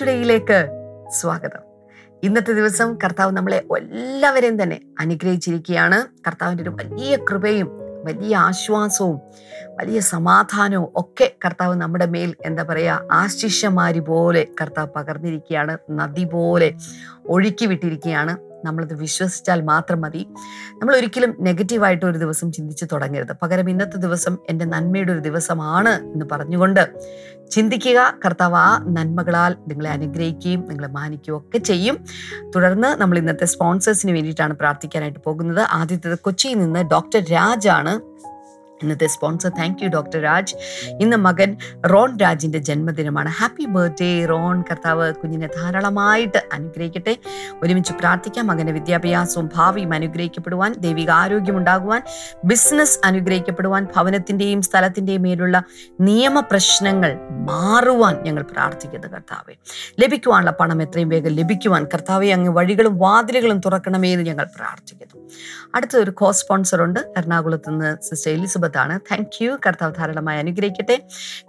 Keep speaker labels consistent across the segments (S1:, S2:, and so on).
S1: ടുഡേയിലേക്ക് സ്വാഗതം. ഇന്നത്തെ ദിവസം കർത്താവ് നമ്മളെ എല്ലാവരെയും തന്നെ അനുഗ്രഹിച്ചിരിക്കുകയാണ്. കർത്താവിന്റെ ഒരു വലിയ കൃപയും വലിയ ആശ്വാസവും വലിയ സമാധാനവും ഒക്കെ കർത്താവ് നമ്മുടെ മേൽ എന്താ പറയുക ആശിഷ്യമാരി പോലെ കർത്താവ് പകർന്നിരിക്കുകയാണ്. നദി പോലെ ഒഴുക്കി വിട്ടിരിക്കുകയാണ്. നമ്മളത് വിശ്വസിച്ചാൽ മാത്രം മതി. നമ്മൾ ഒരിക്കലും നെഗറ്റീവായിട്ട് ഒരു ദിവസം ചിന്തിച്ച് തുടങ്ങരുത്. പകരം ഇന്നത്തെ ദിവസം എന്റെ നന്മയുടെ ഒരു ദിവസമാണ് എന്ന് പറഞ്ഞുകൊണ്ട് ചിന്തിക്കുക കർത്താവ് ആ നന്മകളാൽ നിങ്ങളെ അനുഗ്രഹിക്കുകയും നിങ്ങളെ മാനിക്കുകയും ഒക്കെ ചെയ്യും. തുടർന്ന് നമ്മൾ ഇന്നത്തെ സ്പോൺസേഴ്സിന് വേണ്ടിയിട്ടാണ് പ്രാർത്ഥിക്കാനായിട്ട് പോകുന്നത്. ആദ്യത്തേത് കൊച്ചിയിൽ നിന്ന് ഡോക്ടർ രാജാണ്. ഇന്നത്തെ sponsor thank you doctor Raj ഇന്ന് മകൻ റോൺ രാജിന്റെ ജന്മദിനമാണ്. Happy birthday Ron. കർത്താവ് കുഞ്ഞിനെ ധാരാളമായിട്ട് അനുഗ്രഹിക്കട്ടെ. ഒരുമിച്ച് പ്രാർത്ഥിക്കാം. മകന്റെ വിദ്യാഭ്യാസവും ഭാവിയും അനുഗ്രഹിക്കപ്പെടുവാൻ ദൈവിക ആരോഗ്യം ഉണ്ടാകുവാൻ ബിസിനസ് അനുഗ്രഹിക്കപ്പെടുവാൻ ഭവനത്തിന്റെയും സ്ഥലത്തിന്റെയും മേലുള്ള നിയമ പ്രശ്നങ്ങൾ മാറുവാൻ ഞങ്ങൾ പ്രാർത്ഥിക്കുന്നു കർത്താവെ. ലഭിക്കുവാനുള്ള പണം എത്രയും വേഗം ലഭിക്കുവാൻ കർത്താവെ അങ്ങ് വഴികളും വാതിലുകളും തുറക്കണമേ എന്ന് ഞങ്ങൾ പ്രാർത്ഥിക്കുന്നു. അടുത്തൊരു കോ സ്പോൺസർ ഉണ്ട്. എറണാകുളത്ത് നിന്ന് സിസ്റ്റർ എലിസബത്ത് ആണ് താങ്ക് യു കർത്താവ് ധാരാളമായി അനുഗ്രഹിക്കട്ടെ.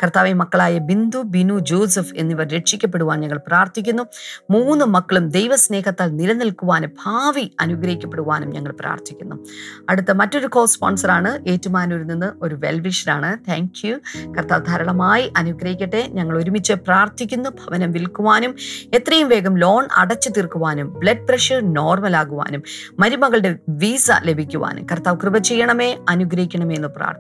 S1: കർത്താവെ മക്കളായ ബിന്ദു ബിനു ജോസഫ് എന്നിവർ രക്ഷിക്കപ്പെടുവാൻ ഞങ്ങൾ പ്രാർത്ഥിക്കുന്നു. മൂന്ന് മക്കളും ദൈവസ്നേഹത്താൽ നിലനിൽക്കുവാനും ഭാവി അനുഗ്രഹിക്കപ്പെടുവാനും ഞങ്ങൾ പ്രാർത്ഥിക്കുന്നു. അടുത്ത മറ്റൊരു കോ സ്പോൺസറാണ് ഏറ്റുമാനൂരിൽ നിന്ന് ഒരു വെൽവിഷറാണ് താങ്ക് യു കർത്താവ് ധാരാളമായി അനുഗ്രഹിക്കട്ടെ. ഞങ്ങൾ ഒരുമിച്ച് പ്രാർത്ഥിക്കുന്നു. ഭവനം വിൽക്കുവാനും എത്രയും വേഗം ലോൺ അടച്ചു തീർക്കുവാനും ബ്ലഡ് പ്രഷർ നോർമൽ ആകുവാനും മരുമകളുടെ വീസ ലഭിക്കുവാനും. കർത്താവ് കൃപ ചെയ്യണമേ അനുഗ്രഹിക്കണമേ എന്ന് പ്രാർത്ഥിക്കുന്നു.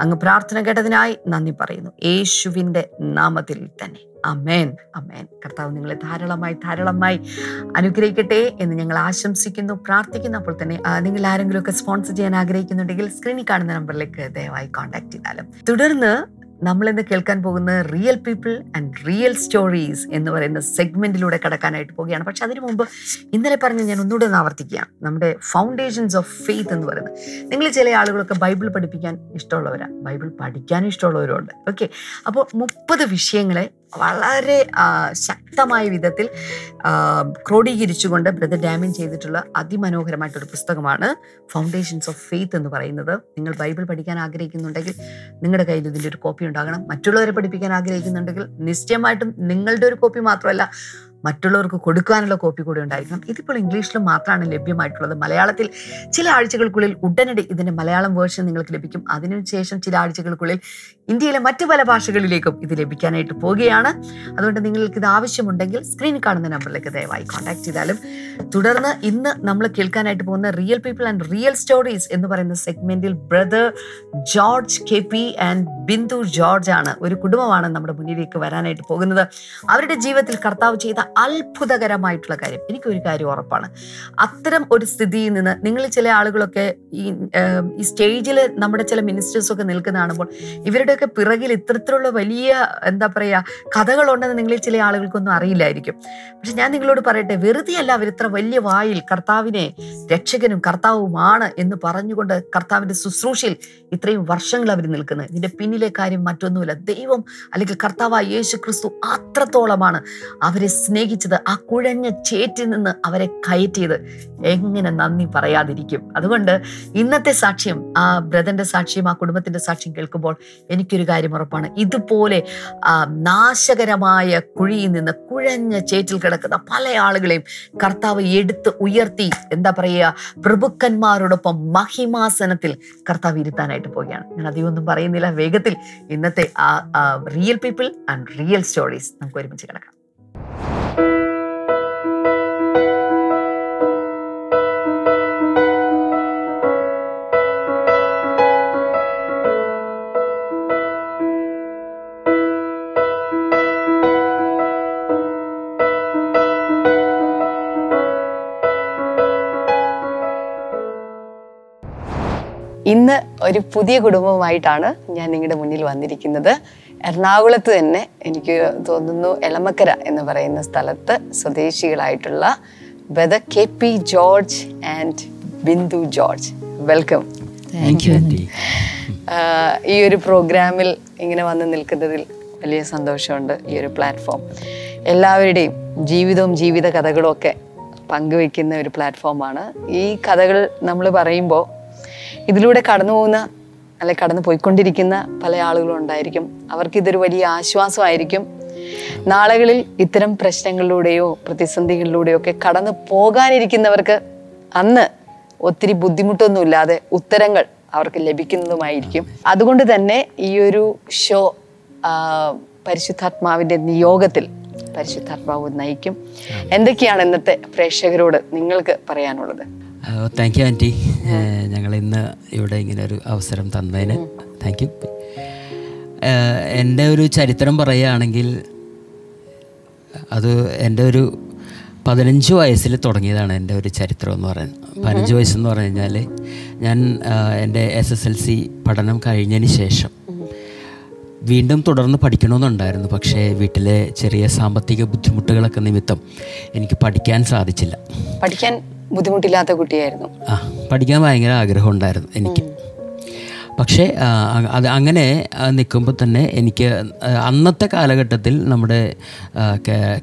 S1: അങ്ങ് പ്രാർത്ഥന കേട്ടതിനായി നന്ദി പറയുന്നു. യേശുവിന്റെ നാമത്തിൽ തന്നെ. അമേൻ അമേൻ കർത്താവ് നിങ്ങളെ ധാരാളമായി ധാരാളമായി അനുഗ്രഹിക്കട്ടെ എന്ന് ഞങ്ങൾ ആശംസിക്കുന്നു പ്രാർത്ഥിക്കുന്നു. അപ്പോൾ തന്നെ നിങ്ങൾ ആരെങ്കിലും ഒക്കെ സ്പോൺസർ ചെയ്യാൻ ആഗ്രഹിക്കുന്നുണ്ടെങ്കിൽ സ്ക്രീനിൽ കാണുന്ന നമ്പറിലേക്ക് ദയവായി കോൺടാക്ട് ചെയ്താലും. തുടർന്ന് നമ്മൾ ഇന്ന് കേൾക്കാൻ പോകുന്ന real people and real stories എന്ന് പറയുന്ന സെഗ്മെന്റിലൂടെ കടക്കാനായിട്ട് പോവുകയാണ്. പക്ഷെ അതിനു മുമ്പ് ഇന്നലെ പറഞ്ഞ ഞാൻ ഒന്നുകൂടെ ഒന്ന് ആവർത്തിക്കുകയാണ് നമ്മുടെ ഫൗണ്ടേഷൻസ് ഓഫ് ഫെയ്ത്ത് എന്ന് പറയുന്നത്. നിങ്ങൾ ചില ആളുകളൊക്കെ ബൈബിൾ പഠിപ്പിക്കാൻ ഇഷ്ടമുള്ളവരാണ് ബൈബിൾ പഠിക്കാൻ ഇഷ്ടമുള്ളവരുണ്ട് ഓക്കെ അപ്പോൾ മുപ്പത് വിഷയങ്ങളെ വളരെ ശക്തമായ വിധത്തിൽ ക്രോഡീകരിച്ചുകൊണ്ട് ബ്രദർ ഡാമിൻ ചെയ്തിട്ടുള്ള അതിമനോഹരമായിട്ടൊരു പുസ്തകമാണ് ഫൗണ്ടേഷൻസ് ഓഫ് ഫെയ്ത്ത് എന്ന് പറയുന്നത്. നിങ്ങൾ ബൈബിൾ പഠിക്കാൻ ആഗ്രഹിക്കുന്നുണ്ടെങ്കിൽ നിങ്ങളുടെ കയ്യിൽ ഇതിന്റെ ഒരു കോപ്പി ഉണ്ടാകണം. മറ്റുള്ളവരെ പഠിപ്പിക്കാൻ ആഗ്രഹിക്കുന്നുണ്ടെങ്കിൽ നിശ്ചയമായിട്ടും നിങ്ങളുടെ ഒരു കോപ്പി മാത്രമല്ല മറ്റുള്ളവർക്ക് കൊടുക്കാനുള്ള കോപ്പി കൂടി ഉണ്ടായിരിക്കണം. ഇതിപ്പോൾ ഇംഗ്ലീഷിൽ മാത്രമാണ് ലഭ്യമായിട്ടുള്ളത്. മലയാളത്തിൽ ചില ആഴ്ചകൾക്കുള്ളിൽ ഉടനടി ഇതിന്റെ മലയാളം വേർഷൻ നിങ്ങൾക്ക് ലഭിക്കും. അതിനുശേഷം ചില ആഴ്ചകൾക്കുള്ളിൽ ഇന്ത്യയിലെ മറ്റു പല ഭാഷകളിലേക്കും ഇത് ലഭിക്കാനായിട്ട് പോവുകയാണ്. അതുകൊണ്ട് നിങ്ങൾക്ക് ഇത് ആവശ്യമുണ്ടെങ്കിൽ സ്ക്രീനിൽ കാണുന്ന നമ്പറിലേക്ക് ദയവായി കോൺടാക്ട് ചെയ്താലും തുടർന്ന് ഇന്ന് നമ്മൾ കേൾക്കാനായിട്ട് പോകുന്ന real people and real stories എന്ന് പറയുന്ന സെഗ്മെന്റിൽ brother George K P and Bindu George ആണ് ഒരു കുടുംബമാണ് നമ്മുടെ മുന്നിലേക്ക് വരാനായിട്ട് പോകുന്നത്. അവരുടെ ജീവിതത്തിൽ കർത്താവ് ചെയ്ത അത്ഭുതകരമായിട്ടുള്ള കാര്യം. എനിക്കൊരു കാര്യം ഉറപ്പാണ്. അത്തരം ഒരു സ്ഥിതിയിൽ നിന്ന് നിങ്ങൾ ചില ആളുകളൊക്കെ ഈ ഈ സ്റ്റേജിൽ നമ്മുടെ ചില മിനിസ്റ്റേഴ്സൊക്കെ നിൽക്കുന്ന കാണുമ്പോൾ ഇവരുടെയൊക്കെ പിറകിൽ ഇത്തരത്തിലുള്ള വലിയ എന്താ പറയുക കഥകളുണ്ടെന്ന് നിങ്ങളിൽ ചില ആളുകൾക്കൊന്നും അറിയില്ലായിരിക്കും. പക്ഷെ ഞാൻ നിങ്ങളോട് പറയട്ടെ വെറുതെ അല്ല അവർ ഇത്ര വലിയ വായിൽ കർത്താവിനെ രക്ഷകനും കർത്താവുമാണ് എന്ന് പറഞ്ഞുകൊണ്ട് കർത്താവിന്റെ ശുശ്രൂഷയിൽ ഇത്രയും വർഷങ്ങൾ അവർ നിൽക്കുന്നത്. ഇതിന്റെ പിന്നിലെ കാര്യം മറ്റൊന്നുമില്ല. ദൈവം അല്ലെങ്കിൽ കർത്താവായ യേശു ക്രിസ്തു അത്രത്തോളമാണ് അവരെ സ്നേഹിച്ചത് ആ കുഴഞ്ഞ ചേറ്റിൽ നിന്ന് അവരെ കയറ്റിയത്. എങ്ങനെ നന്ദി പറയാതിരിക്കും. അതുകൊണ്ട് ഇന്നത്തെ സാക്ഷ്യം ആ ബ്രദറിന്റെ സാക്ഷ്യം ആ കുടുംബത്തിന്റെ സാക്ഷ്യം കേൾക്കുമ്പോൾ എനിക്കൊരു കാര്യം ഉറപ്പാണ്. ഇതുപോലെ നാശകരമായ കുഴിയിൽ നിന്ന് കുഴഞ്ഞ ചേറ്റിൽ കിടക്കുന്ന പല ആളുകളെയും കർത്താവ് എടുത്ത് ഉയർത്തി എന്താ പറയുക പ്രഭുക്കന്മാരോടൊപ്പം മഹിമാസനത്തിൽ കർത്താവ് ഇരുത്താനായിട്ട് പോവുകയാണ്. ഞാൻ അധികം ഒന്നും പറയുന്നില്ല. വേഗത്തിൽ ഇന്നത്തെ ആ real people and real stories നമുക്ക് ഒരുമിച്ച് കിടക്കാം.
S2: ഇന്ന് ഒരു പുതിയ കുടുംബമായിട്ടാണ് ഞാൻ നിങ്ങളുടെ മുന്നിൽ വന്നിരിക്കുന്നത്. എറണാകുളത്ത് തന്നെ എനിക്ക് തോന്നുന്നു എളമക്കര എന്ന് പറയുന്ന സ്ഥലത്ത് സ്വദേശികളായിട്ടുള്ള brother K P George and Bindu George. Welcome ഈ ഒരു പ്രോഗ്രാമിൽ ഇങ്ങനെ വന്ന് നിൽക്കുന്നതിൽ വലിയ സന്തോഷമുണ്ട് ഈ ഒരു പ്ലാറ്റ്ഫോം എല്ലാവരുടെയും ജീവിതവും ജീവിത കഥകളും ഒക്കെ പങ്കുവെക്കുന്ന ഒരു പ്ലാറ്റ്ഫോമാണ് ഈ കഥകൾ നമ്മൾ പറയുമ്പോൾ ഇതിലൂടെ കടന്നു പോകുന്ന അല്ലെ കടന്നു പോയിക്കൊണ്ടിരിക്കുന്ന പല ആളുകളും ഉണ്ടായിരിക്കും. അവർക്ക് ഇതൊരു വലിയ ആശ്വാസമായിരിക്കും. നാളുകളിൽ ഇത്തരം പ്രശ്നങ്ങളിലൂടെയോ പ്രതിസന്ധികളിലൂടെയോ ഒക്കെ കടന്നു പോകാനിരിക്കുന്നവർക്ക് അന്ന് ഒത്തിരി ബുദ്ധിമുട്ടൊന്നുമില്ലാതെ ഉത്തരങ്ങൾ അവർക്ക് ലഭിക്കുന്നതുമായിരിക്കും. അതുകൊണ്ട് തന്നെ ഈ ഒരു ഷോ പരിശുദ്ധാത്മാവിന്റെ നിയോഗത്തിൽ പരിശുദ്ധാത്മാവ് നയിക്കും. എന്തൊക്കെയാണ് ഇന്നത്തെ പ്രേക്ഷകരോട് നിങ്ങൾക്ക് പറയാനുള്ളത്?
S3: താങ്ക് യു ആന്റി ഞങ്ങൾ ഇന്ന് ഇവിടെ ഇങ്ങനെ ഒരു അവസരം തന്നതിന് താങ്ക് യു എന്റെ ഒരു ചരിത്രം പറയുകയാണെങ്കിൽ അത് എന്റെ ഒരു പതിനഞ്ച് വയസ്സിൽ തുടങ്ങിയതാണ് എന്റെ ഒരു ചരിത്രം എന്ന് പറയുന്നത്. പതിനഞ്ച് വയസ്സെന്ന് പറഞ്ഞു കഴിഞ്ഞാൽ ഞാൻ ആ, എന്റെ എസ് എസ് എൽ സി പഠനം കഴിഞ്ഞതിന് ശേഷം വീണ്ടും തുടർന്ന് പഠിക്കണമെന്നുണ്ടായിരുന്നു. പക്ഷേ വീട്ടിലെ ചെറിയ സാമ്പത്തിക ബുദ്ധിമുട്ടുകളൊക്കെ നിമിത്തം എനിക്ക് പഠിക്കാൻ സാധിച്ചില്ല.
S2: പഠിക്കാൻ ബുദ്ധിമുട്ടില്ലാത്ത കുട്ടിയായിരുന്നു.
S3: ആ പഠിക്കാൻ ഭയങ്കര ആഗ്രഹം ഉണ്ടായിരുന്നു എനിക്ക്. പക്ഷേ അത് അങ്ങനെ നിൽക്കുമ്പോൾ തന്നെ എനിക്ക് അന്നത്തെ കാലഘട്ടത്തിൽ നമ്മുടെ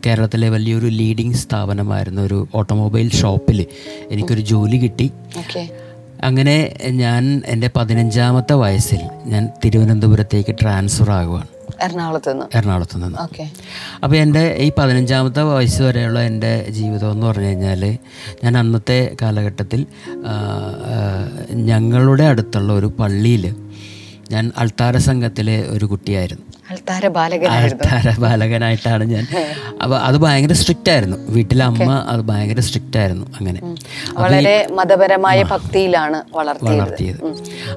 S3: കേരളത്തിലെ വലിയൊരു ലീഡിങ് സ്ഥാപനമായിരുന്ന ഒരു ഓട്ടോമൊബൈൽ ഷോപ്പിൽ എനിക്കൊരു ജോലി കിട്ടി. അങ്ങനെ ഞാൻ എന്റെ പതിനഞ്ചാമത്തെ വയസ്സിൽ ഞാൻ തിരുവനന്തപുരത്തേക്ക് ട്രാൻസ്ഫർ ആകുവാണ്.
S2: എറണാകുളത്ത് നിന്ന്.
S3: എറണാകുളത്ത് നിന്ന്.
S2: ഓക്കെ.
S3: അപ്പോൾ എന്റെ ഈ പതിനഞ്ചാമത്തെ വയസ്സ് വരെയുള്ള എന്റെ ജീവിതം എന്ന് പറഞ്ഞു കഴിഞ്ഞാൽ ഞാൻ അന്നത്തെ കാലഘട്ടത്തിൽ ഞങ്ങളുടെ അടുത്തുള്ള ഒരു പള്ളിയിൽ ഞാൻ അൾത്താര സംഘത്തിലെ ഒരു കുട്ടിയായിരുന്നു.
S2: അൾത്താര
S3: ബാലകനായിട്ടാണ് ഞാൻ. അപ്പോൾ അത് ഭയങ്കര സ്ട്രിക്റ്റ് ആയിരുന്നു. വീട്ടിലെ അമ്മ അത് ഭയങ്കര സ്ട്രിക്റ്റ് ആയിരുന്നു അങ്ങനെ.
S2: വളരെ മതപരമായ ഭക്തിയിലാണ് വളർത്തിയത്.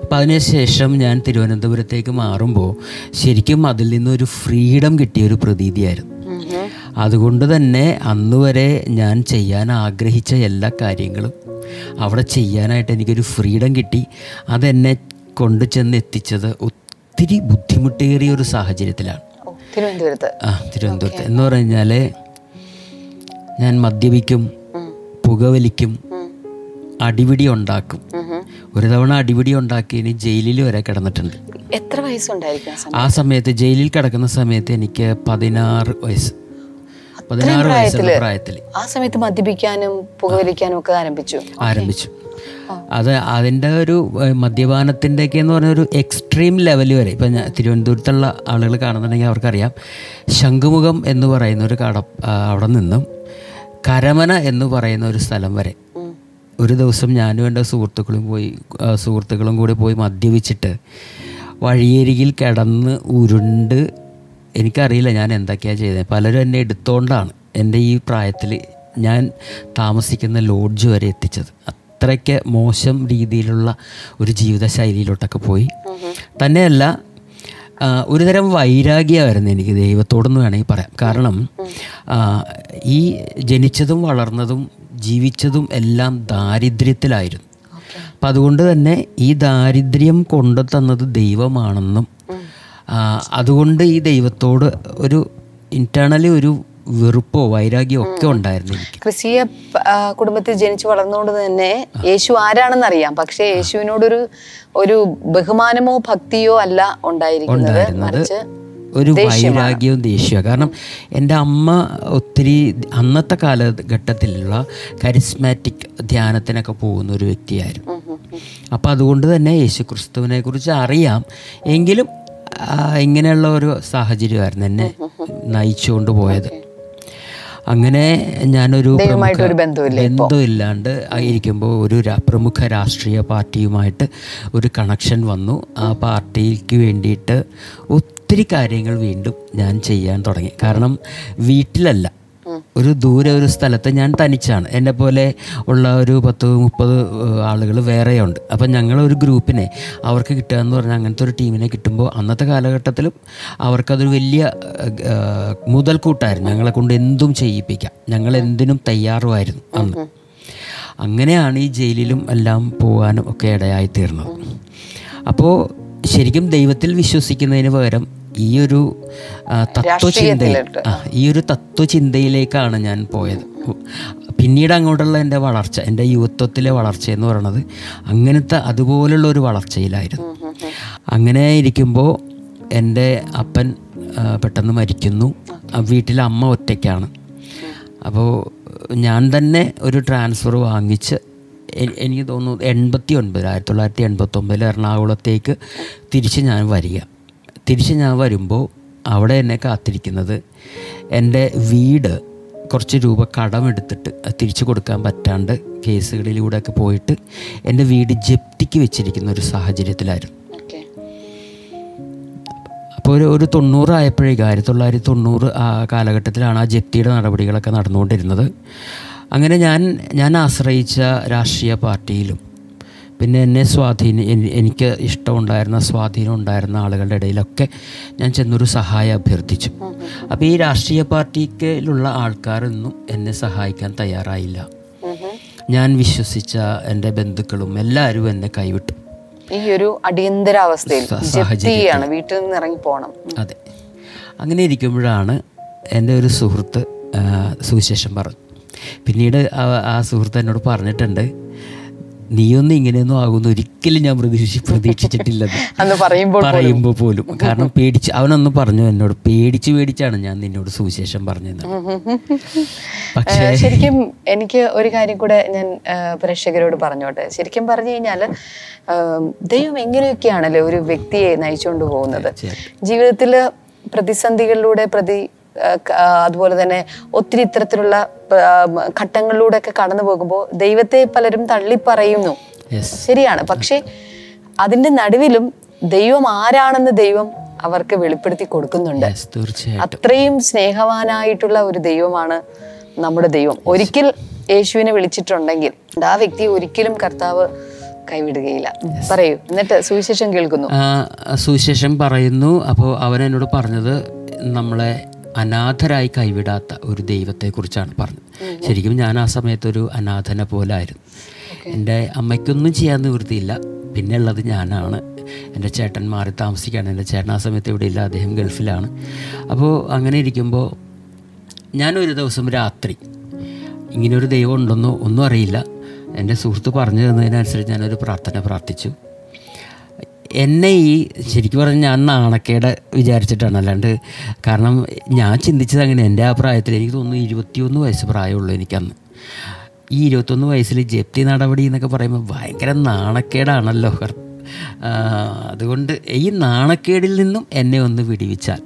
S3: അപ്പം അതിനുശേഷം ഞാൻ തിരുവനന്തപുരത്തേക്ക് മാറുമ്പോൾ ശരിക്കും അതിൽ നിന്നൊരു ഫ്രീഡം കിട്ടിയ ഒരു പ്രതീതിയായിരുന്നു. അതുകൊണ്ട് തന്നെ അന്ന് വരെ ഞാൻ ചെയ്യാൻ ആഗ്രഹിച്ച എല്ലാ കാര്യങ്ങളും അവിടെ ചെയ്യാനായിട്ട് എനിക്കൊരു ഫ്രീഡം കിട്ടി. അതെന്നെ കൊണ്ടു ചെന്ന് എത്തിച്ചത് ഒത്തിരി ബുദ്ധിമുട്ടേറിയ ഒരു സാഹചര്യത്തിലാണ്.
S2: തിരുവനന്തപുരത്ത്.
S3: ആ തിരുവനന്തപുരത്ത്. എന്ന് പറഞ്ഞാൽ ഞാൻ മദ്യപിക്കും പുകവലിക്കും അടിപിടി ഉണ്ടാക്കും. ഒരു തവണ അടിപിടി ഉണ്ടാക്കിയതിന് ഇനി ജയിലിൽ വരെ കിടന്നിട്ടുണ്ട്.
S2: എത്ര വയസ്സുണ്ടായിരിക്കും? ആ
S3: സമയത്ത് ജയിലിൽ കിടക്കുന്ന സമയത്ത് എനിക്ക് പതിനാറ് വയസ്സ്. പതിനാറ് വയസ്സുള്ള പ്രായത്തിൽ
S2: ആ സമയത്ത് മദ്യപിക്കാനും പുകവലിക്കാനും ഒക്കെ ആരംഭിച്ചു.
S3: ആരംഭിച്ചു. അത് അതിന്റെ ഒരു മദ്യപാനത്തിന്റെയൊക്കെ എന്ന് പറഞ്ഞ ഒരു എക്സ്ട്രീം ലെവൽ വരെ ഇപ്പം തിരുവനന്തപുരത്തുള്ള ആളുകൾ കാണുന്നുണ്ടെങ്കിൽ അവർക്കറിയാം. ശംഖുമുഖം എന്ന് പറയുന്ന ഒരു കട അവിടെ നിന്നും കരമന എന്ന് പറയുന്ന ഒരു സ്ഥലം വരെ. ഒരു ദിവസം ഞാനും എന്റെ സുഹൃത്തുക്കളും പോയി സുഹൃത്തുക്കളും കൂടി പോയി മദ്യപിച്ചിട്ട് വഴിയരികിൽ കിടന്ന് ഉരുണ്ട് എനിക്കറിയില്ല ഞാൻ എന്തൊക്കെയാണ് ചെയ്തത്. പലരും എന്നെ എടുത്തുകൊണ്ടാണ് എന്റെ ഈ പ്രായത്തിൽ ഞാൻ താമസിക്കുന്ന ലോഡ്ജ് വരെ എത്തിച്ചത്. അത്രയ്ക്ക് മോശം രീതിയിലുള്ള ഒരു ജീവിതശൈലിയിലോട്ടൊക്കെ പോയി. തന്നെയല്ല ഒരുതരം വൈരാഗ്യമായിരുന്നു എനിക്ക് ദൈവത്തോടെന്ന് വേണമെങ്കിൽ പറയാം. കാരണം ഈ ജനിച്ചതും വളർന്നതും ജീവിച്ചതും എല്ലാം ദാരിദ്ര്യത്തിലായിരുന്നു. അപ്പം അതുകൊണ്ട് തന്നെ ഈ ദാരിദ്ര്യം കൊണ്ടു തന്നത് ദൈവമാണെന്നും അതുകൊണ്ട് ഈ ദൈവത്തോട് ഒരു ഇന്റേർണലി ഒരു വെറുപ്പോ വൈരാഗ്യമോ ഒക്കെ ഉണ്ടായിരുന്നു
S2: ക്രിസ്തീയ കുടുംബത്തിൽ ജനിച്ചു വളർന്നുകൊണ്ട് തന്നെ യേശു ആരാണെന്ന് അറിയാം പക്ഷേ യേശുവിനോടൊരു ഒരു ബഹുമാനമോ ഭക്തിയോ അല്ല ഉണ്ടായിരിക്കുന്നത്.
S3: ഒരു വൈരാഗ്യവും ദേഷ്യവും കാരണം എന്റെ അമ്മ ഒത്തിരി അന്നത്തെ കാലഘട്ടത്തിലുള്ള കരിസ്മാറ്റിക് ധ്യാനത്തിനൊക്കെ പോകുന്ന ഒരു വ്യക്തിയായിരുന്നു. അപ്പം അതുകൊണ്ട് തന്നെ യേശു ക്രിസ്തുവിനെ കുറിച്ച് അറിയാം. എങ്കിലും ഇങ്ങനെയുള്ള ഒരു സാഹചര്യമായിരുന്നു എന്നെ നയിച്ചുകൊണ്ട് പോയത്. അങ്ങനെ ഞാനൊരു ബന്ധമില്ലാണ്ട് ഇരിക്കുമ്പോൾ ഒരു പ്രമുഖ രാഷ്ട്രീയ പാർട്ടിയുമായിട്ട് ഒരു കണക്ഷൻ വന്നു. ആ പാർട്ടിക്ക് വേണ്ടിയിട്ട് ഒത്തിരി കാര്യങ്ങൾ വീണ്ടും ഞാൻ ചെയ്യാൻ തുടങ്ങി. കാരണം വീട്ടിലല്ല ഒരു ദൂരെ ഒരു സ്ഥലത്ത് ഞാൻ തനിച്ചാണ്. എന്നെ പോലെ ഉള്ള ഒരു പത്ത് മുപ്പത് ആളുകൾ വേറെയുണ്ട്. അപ്പം ഞങ്ങളൊരു ഗ്രൂപ്പിനെ അവർക്ക് കിട്ടുക എന്ന് പറഞ്ഞാൽ അങ്ങനത്തെ ഒരു ടീമിനെ കിട്ടുമ്പോൾ അന്നത്തെ കാലഘട്ടത്തിലും അവർക്കതൊരു വലിയ മുതൽക്കൂട്ടായിരുന്നു. ഞങ്ങളെ കൊണ്ട് എന്തും ചെയ്യിപ്പിക്കാം. ഞങ്ങൾ എന്തിനും തയ്യാറുമായിരുന്നു അന്ന്. അങ്ങനെയാണ് ഈ ജയിലിലും എല്ലാം പോകാനും ഒക്കെ ഇടയായി തീർന്നത്. അപ്പോൾ ശരിക്കും ദൈവത്തിൽ വിശ്വസിക്കുന്നതിന് പകരം ഈ ഒരു ആ, തത്വചിന്തയിൽ ഈ ഒരു തത്വചിന്തയിലേക്കാണ് ഞാൻ പോയത്. പിന്നീട് അങ്ങോട്ടുള്ള എന്റെ വളർച്ച എന്റെ യുവത്വത്തിലെ വളർച്ച എന്ന് പറയുന്നത് അങ്ങനത്തെ അതുപോലുള്ള ഒരു വളർച്ചയിലായിരുന്നു അങ്ങനെ ഇരിക്കുമ്പോൾ എന്റെ അപ്പൻ പെട്ടെന്ന് മരിക്കുന്നു. വീട്ടിലെ അമ്മ ഒറ്റയ്ക്കാണ്. അപ്പോൾ ഞാൻ തന്നെ ഒരു ട്രാൻസ്ഫർ വാങ്ങിച്ച് എനിക്ക് തോന്നുന്നു എൺപത്തി ഒൻപത് ആയിരത്തി തൊള്ളായിരത്തി എൺപത്തൊമ്പതിൽ എറണാകുളത്തേക്ക് തിരിച്ച് ഞാൻ വരിക. തിരിച്ച് ഞാൻ വരുമ്പോൾ അവിടെ എന്നെ കാത്തിരിക്കുന്നത്. എന്റെ വീട് കുറച്ച് രൂപ കടമെടുത്തിട്ട് തിരിച്ചു കൊടുക്കാൻ പറ്റാണ്ട് കേസുകളിലൂടെയൊക്കെ പോയിട്ട് എന്റെ വീട് ജപ്തിക്ക് വെച്ചിരിക്കുന്ന ഒരു സാഹചര്യത്തിലായിരുന്നു. അപ്പോൾ ഒരു ഒരു തൊണ്ണൂറായപ്പോഴേക്കും ആയിരത്തി തൊള്ളായിരത്തി തൊണ്ണൂറ് ആ കാലഘട്ടത്തിലാണ് ആ ജപ്തിയുടെ നടപടികളൊക്കെ നടന്നുകൊണ്ടിരുന്നത്. അങ്ങനെ ഞാൻ ഞാൻ ആശ്രയിച്ച രാഷ്ട്രീയ പാർട്ടിയിലും പിന്നെ എന്നെ സ്വാധീന എനി- എനിക്ക് ഇഷ്ടമുണ്ടായിരുന്ന സ്വാധീനം ഉണ്ടായിരുന്ന ആളുകളുടെ ഇടയിലൊക്കെ ഞാൻ ചെന്നൊരു സഹായം അഭ്യർത്ഥിച്ചു. അപ്പോൾ ഈ രാഷ്ട്രീയ പാർട്ടിക്കുള്ള ആൾക്കാരൊന്നും എന്നെ സഹായിക്കാൻ തയ്യാറായില്ല. ഞാൻ വിശ്വസിച്ച എന്റെ ബന്ധുക്കളും എല്ലാവരും എന്നെ കൈവിട്ടു.
S2: ഈ ഒരു അടിയന്തരാവസ്ഥയിൽ വീട്ടിൽ നിന്ന് ഇറങ്ങി പോകണം
S3: അതെ. അങ്ങനെ ഇരിക്കുമ്പോഴാണ് എന്റെ ഒരു സുഹൃത്ത് സുവിശേഷം പറഞ്ഞു. പിന്നീട് ആ സുഹൃത്ത് എന്നോട് പറഞ്ഞിട്ടുണ്ട് നീയൊന്നും ഇങ്ങനെയൊന്നും ആകുമെന്ന് ഒരിക്കലും ഞാൻ പ്രതീക്ഷി
S2: പ്രതീക്ഷിച്ചിട്ടില്ല പറയുമ്പോൾ
S3: പോലും. കാരണം പേടിച്ച് അവനൊന്ന് പറഞ്ഞു എന്നോട്. പേടിച്ച് പേടിച്ചാണ് ഞാൻ നിന്നോട് സുവിശേഷം പറഞ്ഞത്. പക്ഷേ
S2: ശരിക്കും എനിക്ക് ഒരു കാര്യം കൂടെ ഞാൻ പ്രേക്ഷകരോട് പറഞ്ഞോട്ടെ. ശരിക്കും പറഞ്ഞു കഴിഞ്ഞാൽ ദൈവം എങ്ങനെയൊക്കെയാണല്ലോ ഒരു വ്യക്തിയെ നയിച്ചുകൊണ്ട് പോകുന്നത്? ജീവിതത്തിൽ പ്രതിസന്ധികളിലൂടെ പ്രതി അതുപോലെ തന്നെ ഒത്തിരി ഇത്തരത്തിലുള്ള ആ, ഘട്ടങ്ങളിലൂടെ ഒക്കെ കടന്നു പോകുമ്പോൾ ദൈവത്തെ പലരും തള്ളിപ്പറയുന്നു. ശരിയാണ്. പക്ഷേ അതിന്റെ നടുവിലും ദൈവം ആരാണെന്ന് ദൈവം അവർക്ക് വെളിപ്പെടുത്തി കൊടുക്കുന്നുണ്ട്. അത്രയും സ്നേഹവാനായിട്ടുള്ള ഒരു ദൈവമാണ് നമ്മുടെ ദൈവം. ഒരിക്കൽ യേശുവിനെ വിളിച്ചിട്ടുണ്ടെങ്കിൽ ആ വ്യക്തി ഒരിക്കലും കർത്താവ് കൈവിടുകയില്ല. പറയൂ. എന്നിട്ട് സുവിശേഷം കേൾക്കുന്നു.
S3: സുവിശേഷം പറയുന്നു. അപ്പോൾ അവൻ എന്നോട് പറഞ്ഞത് നമ്മളെ അനാഥരായി കൈവിടാത്ത ഒരു ദൈവത്തെക്കുറിച്ചാണ് പറഞ്ഞത്. ശരിക്കും ഞാൻ ആ സമയത്തൊരു അനാഥനെ പോലായിരുന്നു. എന്റെ അമ്മയ്ക്കൊന്നും ചെയ്യാൻ നിവൃത്തിയില്ല. പിന്നെ ഉള്ളത് ഞാനാണ്. എന്റെ ചേട്ടൻ മാറി താമസിക്കുകയാണ്. എന്റെ ചേട്ടൻ ആ സമയത്ത് ഇവിടെ ഇല്ല. അദ്ദേഹം ഗൾഫിലാണ്. അപ്പോൾ അങ്ങനെ ഇരിക്കുമ്പോൾ ഞാനൊരു ദിവസം രാത്രി ഇങ്ങനൊരു ദൈവം ഉണ്ടെന്നോ ഒന്നും അറിയില്ല. എന്റെ സുഹൃത്ത് പറഞ്ഞു തന്നതിനനുസരിച്ച് ഞാനൊരു പ്രാർത്ഥന പ്രാർത്ഥിച്ചു. എന്നെ ഈ ശരിക്കും പറഞ്ഞാൽ ഞാൻ നാണക്കേട് വിചാരിച്ചിട്ടാണ്. അല്ലാണ്ട് കാരണം ഞാൻ ചിന്തിച്ചത് അങ്ങനെ. എന്റെ ആ പ്രായത്തിൽ എനിക്ക് തോന്നുന്നു ഇരുപത്തിയൊന്ന് വയസ്സ് പ്രായമുള്ളൂ എനിക്കന്ന്. ഈ ഇരുപത്തൊന്ന് വയസ്സിൽ ജപ്തി നടപടി എന്നൊക്കെ പറയുമ്പോൾ ഭയങ്കര നാണക്കേടാണല്ലോ. അതുകൊണ്ട് ഈ നാണക്കേടിൽ നിന്നും എന്നെ ഒന്ന് വിടിവിച്ചാൽ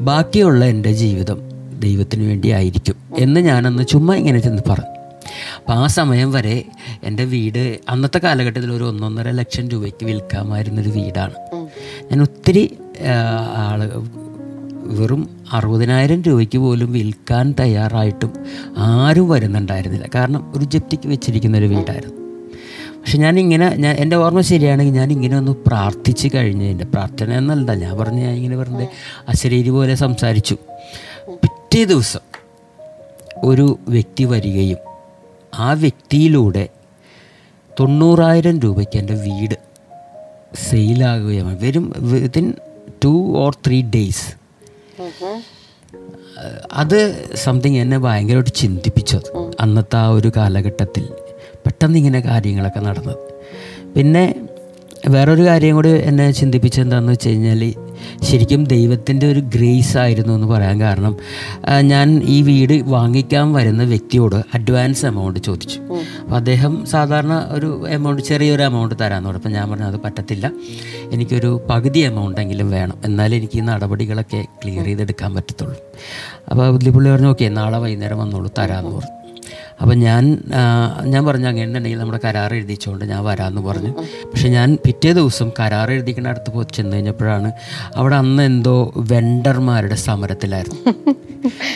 S3: ബാക്കിയുള്ള എന്റെ ജീവിതം ദൈവത്തിന് വേണ്ടി ആയിരിക്കും എന്ന് ഞാനന്ന് ചുമ്മാ ഇങ്ങനെ ചെന്ന് പറഞ്ഞു അപ്പം ആ സമയം വരെ എന്റെ വീട് അന്നത്തെ കാലഘട്ടത്തിൽ ഒരു ഒന്നൊന്നര ലക്ഷം രൂപയ്ക്ക് വിൽക്കാമായിരുന്നൊരു വീടാണ്. ഞാൻ ഒത്തിരി ആൾ വെറും അറുപതിനായിരം രൂപയ്ക്ക് പോലും വിൽക്കാൻ തയ്യാറായിട്ടും ആരും വരുന്നുണ്ടായിരുന്നില്ല. കാരണം ഒരു ജപ്തിക്ക് വെച്ചിരിക്കുന്ന ഒരു വീടായിരുന്നു. പക്ഷെ ഞാനിങ്ങനെ ഞാൻ എന്റെ ഓർമ്മ ശരിയാണെങ്കിൽ ഞാൻ ഇങ്ങനെ ഒന്ന് പ്രാർത്ഥിച്ച് കഴിഞ്ഞ് എന്റെ പ്രാർത്ഥന എന്നല്ല ഞാൻ പറഞ്ഞ ഞാൻ ഇങ്ങനെ വെറുതെ അശരീരി പോലെ സംസാരിച്ചു. പിറ്റേ ദിവസം ഒരു വ്യക്തി വരികയും ആ വ്യക്തിയിലൂടെ തൊണ്ണൂറായിരം രൂപയ്ക്ക് എന്റെ വീട് സെയിലാകുകയാണ്. വെറും within two or three days അത് സംതിങ് എന്നെ ഭയങ്കരമായിട്ട് ചിന്തിപ്പിച്ചത് അന്നത്തെ ആ ഒരു കാലഘട്ടത്തിൽ പെട്ടെന്ന് ഇങ്ങനെ കാര്യങ്ങളൊക്കെ നടന്നത്. പിന്നെ വേറൊരു കാര്യം കൂടി എന്നെ ചിന്തിപ്പിച്ചത് എന്താണെന്ന് വെച്ച് കഴിഞ്ഞാൽ ശരിക്കും ദൈവത്തിന്റെ ഒരു ഗ്രേസ് ആയിരുന്നു എന്ന് പറയാൻ കാരണം ഞാൻ ഈ വീട് വാങ്ങിക്കാൻ വരുന്ന വ്യക്തിയോട് അഡ്വാൻസ് എമൗണ്ട് ചോദിച്ചു. അപ്പോൾ അദ്ദേഹം സാധാരണ ഒരു എമൗണ്ട് ചെറിയൊരു എമൗണ്ട് തരാമെന്ന് പറഞ്ഞു അപ്പം ഞാൻ പറഞ്ഞു അത് പറ്റത്തില്ല. എനിക്കൊരു പകുതി എമൗണ്ട് എങ്കിലും വേണം. എന്നാലേ എനിക്ക് ഈ നടപടികളൊക്കെ ക്ലിയർ ചെയ്തെടുക്കാൻ പറ്റത്തുള്ളൂ. അപ്പോൾ പുള്ളി പറഞ്ഞു ഓക്കെ നാളെ വൈകുന്നേരം വന്നോളൂ തരാമെന്ന് പറഞ്ഞു. അപ്പം ഞാൻ ഞാൻ പറഞ്ഞു അങ്ങനെയുണ്ടെങ്കിൽ നമ്മുടെ കരാർ എഴുതിച്ചുകൊണ്ട് ഞാൻ വരാമെന്ന് പറഞ്ഞു. പക്ഷേ ഞാൻ പിറ്റേ ദിവസം കരാർ എഴുതിക്കുന്ന അടുത്ത് പോയി ചെന്ന് കഴിഞ്ഞപ്പോഴാണ് അവിടെ അന്ന് എന്തോ വെണ്ടർമാരുടെ സമരത്തിലായിരുന്നു.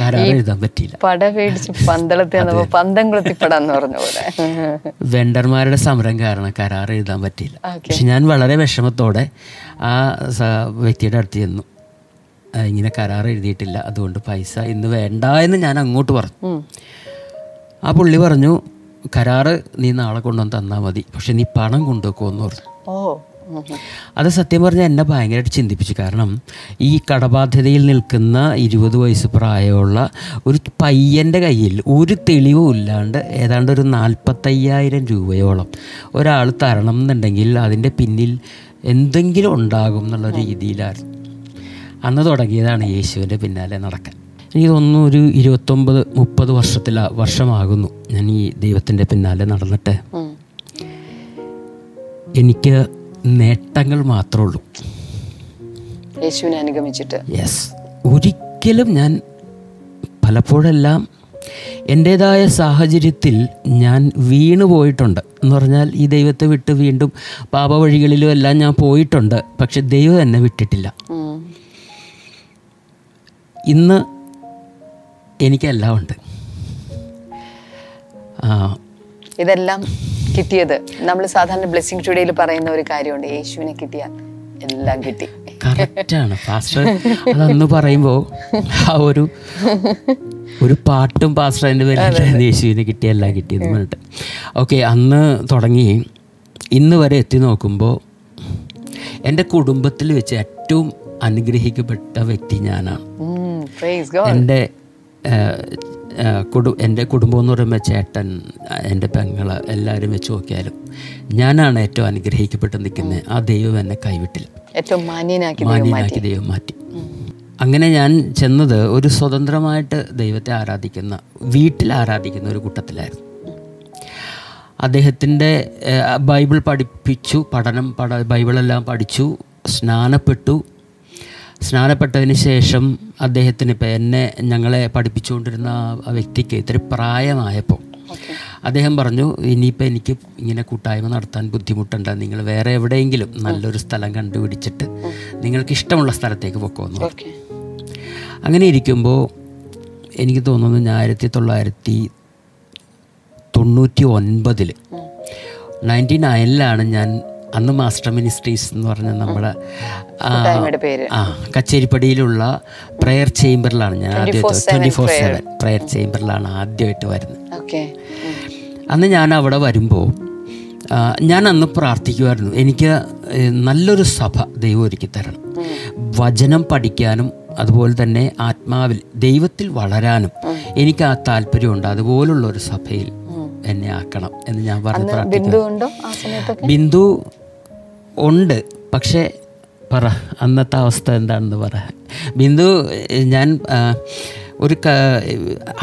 S3: കരാർ എഴുതാൻ പറ്റിയില്ല.
S2: പട പേടിച്ച് പന്തളത്തിൽ പന്തം കുളത്തിപ്പടാന്ന് പറഞ്ഞ പോലെ.
S3: വെണ്ടർമാരുടെ സമരം കാരണം കരാർ എഴുതാൻ പറ്റിയില്ല. പക്ഷെ ഞാൻ വളരെ വിഷമത്തോടെ ആ വ്യക്തിയുടെ അടുത്ത് ചെന്നു. ഇങ്ങനെ കരാർ എഴുതിയിട്ടില്ല. അതുകൊണ്ട് പൈസ ഇന്ന് വേണ്ട എന്ന് ഞാൻ അങ്ങോട്ട് പറഞ്ഞു. ആ പുള്ളി പറഞ്ഞു കരാറ് നീ നാളെ കൊണ്ടുവന്ന് തന്നാൽ മതി പക്ഷെ നീ പണം കൊണ്ടുവെക്കുമെന്ന് പറഞ്ഞു. അത് സത്യം പറഞ്ഞാൽ എന്നെ ഭയങ്കരമായിട്ട് ചിന്തിപ്പിച്ചു. കാരണം ഈ കടബാധ്യതയിൽ നിൽക്കുന്ന ഇരുപത് വയസ്സ് പ്രായമുള്ള ഒരു പയ്യന്റെ കയ്യിൽ ഒരു തെളിവും ഇല്ലാണ്ട് ഏതാണ്ട് ഒരു നാൽപ്പത്തയ്യായിരം രൂപയോളം ഒരാൾ തരണം എന്നുണ്ടെങ്കിൽ അതിന്റെ പിന്നിൽ എന്തെങ്കിലും ഉണ്ടാകും എന്നുള്ള രീതിയിലായിരുന്നു. അന്ന് തുടങ്ങിയതാണ് യേശുവിന്റെ പിന്നാലെ നടക്കാൻ എനിക്ക് തോന്നുന്നു ഒരു ഇരുപത്തൊമ്പത് മുപ്പത് വർഷത്തില വർഷമാകുന്നു. ഞാൻ ഈ ദൈവത്തിന്റെ പിന്നാലെ നടന്നിട്ട്. എനിക്ക് നേട്ടങ്ങൾ മാത്രമേ ഉള്ളൂ.
S2: യേശുവിനെ അനുഗമിച്ചിട്ട്.
S3: യെസ് ഒരിക്കലും ഞാൻ പലപ്പോഴെല്ലാം എന്റേതായ സാഹചര്യത്തിൽ ഞാൻ വീണു പോയിട്ടുണ്ട്. എന്ന് പറഞ്ഞാൽ ഈ ദൈവത്തെ വിട്ട് വീണ്ടും പാപവഴികളിലും എല്ലാം ഞാൻ പോയിട്ടുണ്ട്. പക്ഷെ ദൈവം എന്നെ വിട്ടിട്ടില്ല. ഇന്ന് എനിക്കെല്ലാം ഉണ്ട്.
S2: ഇതെല്ലാം കിട്ടിയത്. നമ്മൾ സാധാരണ ബ്ലെസ്സിങ് ടുഡേയിൽ പറയുന്ന ഒരു കാര്യമുണ്ട്. യേശുവിനെ കിട്ടിയാൽ എല്ലാം കിട്ടി.
S3: കറക്റ്റാണ് പാസ്റ്റർ അതെന്ന് പറയുമ്പോൾ ആ ഒരു ഒരു പാട്ടും പാസ്റ്റർ അതിന്റെ പേരിൽ യേശുവിന് കിട്ടിയ എല്ലാം കിട്ടിയെന്ന് പറഞ്ഞിട്ട്. ഓക്കെ അന്ന് തുടങ്ങി. ഇന്ന് വരെ എത്തി നോക്കുമ്പോൾ എന്റെ കുടുംബത്തിൽ വെച്ച് ഏറ്റവും അനുഗ്രഹിക്കപ്പെട്ട വ്യക്തി ഞാനാണ്. എന്റെ കുടു എന്റെ കുടുംബം എന്ന് പറയുമ്പോൾ ചേട്ടൻ എന്റെ പെങ്ങൾ എല്ലാവരും വെച്ച് നോക്കിയാലും ഞാനാണ് ഏറ്റവും അനുഗ്രഹിക്കപ്പെട്ട് നിൽക്കുന്നത്. ആ ദൈവം എന്നെ കൈവിട്ടില്ല.
S2: ഏറ്റവും മാന്യനാക്കി ദൈവം മാറ്റി.
S3: അങ്ങനെ ഞാൻ ചെന്നത് ഒരു സ്വതന്ത്രമായിട്ട് ദൈവത്തെ ആരാധിക്കുന്ന വീട്ടിൽ ആരാധിക്കുന്ന ഒരു കൂട്ടത്തിലായിരുന്നു. അദ്ദേഹത്തിന്റെ ബൈബിൾ പഠിപ്പിച്ചു പഠനം പഠ ബൈബിളെല്ലാം പഠിച്ചു സ്നാനപ്പെട്ടു സ്നാനപ്പെട്ടതിന് ശേഷം അദ്ദേഹത്തിന് ഇപ്പം എന്നെ ഞങ്ങളെ പഠിപ്പിച്ചുകൊണ്ടിരുന്ന ആ- വ്യക്തിക്ക് ഇത്തിരി പ്രായമായപ്പോൾ അദ്ദേഹം പറഞ്ഞു ഇനിയിപ്പോൾ എനിക്ക് ഇങ്ങനെ കൂട്ടായ്മ നടത്താൻ ബുദ്ധിമുട്ടുണ്ട്. നിങ്ങൾ വേറെ എവിടെയെങ്കിലും നല്ലൊരു സ്ഥലം കണ്ടുപിടിച്ചിട്ട് നിങ്ങൾക്ക് ഇഷ്ടമുള്ള സ്ഥലത്തേക്ക് പൊക്കോന്നു. അങ്ങനെ ഇരിക്കുമ്പോൾ എനിക്ക് തോന്നുന്നു ഞാൻ ആയിരത്തി തൊള്ളായിരത്തി തൊണ്ണൂറ്റി ഒൻപതിൽ നയന്റി നയനിലാണ് ഞാൻ അന്ന് മാസ്റ്റർ മിനിസ്ട്രീസ് എന്ന് പറഞ്ഞ നമ്മുടെ ആ, കച്ചേരിപ്പടിയിലുള്ള പ്രയർ ചേംബറിലാണ് ഞാൻ ആദ്യമായിട്ട് ട്വന്റി ഫോർ സെവൻ പ്രയർ ചേംബറിലാണ് ആദ്യമായിട്ട് വരുന്നത്. അന്ന് ഞാൻ അവിടെ വരുമ്പോൾ ഞാൻ അന്ന് പ്രാർത്ഥിക്കുമായിരുന്നു എനിക്ക് നല്ലൊരു സഭ ദൈവം ഒരുക്കി തരണം. വചനം പഠിക്കാനും അതുപോലെ തന്നെ ആത്മാവിൽ ദൈവത്തിൽ വളരാനും എനിക്ക് ആ താല്പര്യമുണ്ട്. അതുപോലുള്ള ഒരു സഭയിൽ എന്നെ ആക്കണം എന്ന് ഞാൻ പറഞ്ഞു
S2: ബിന്ദു ഉണ്ടോ.
S3: പക്ഷേ പറ അന്നത്തെ അവസ്ഥ എന്താണെന്ന് പറ. ബിന്ദു ഞാൻ ഒരു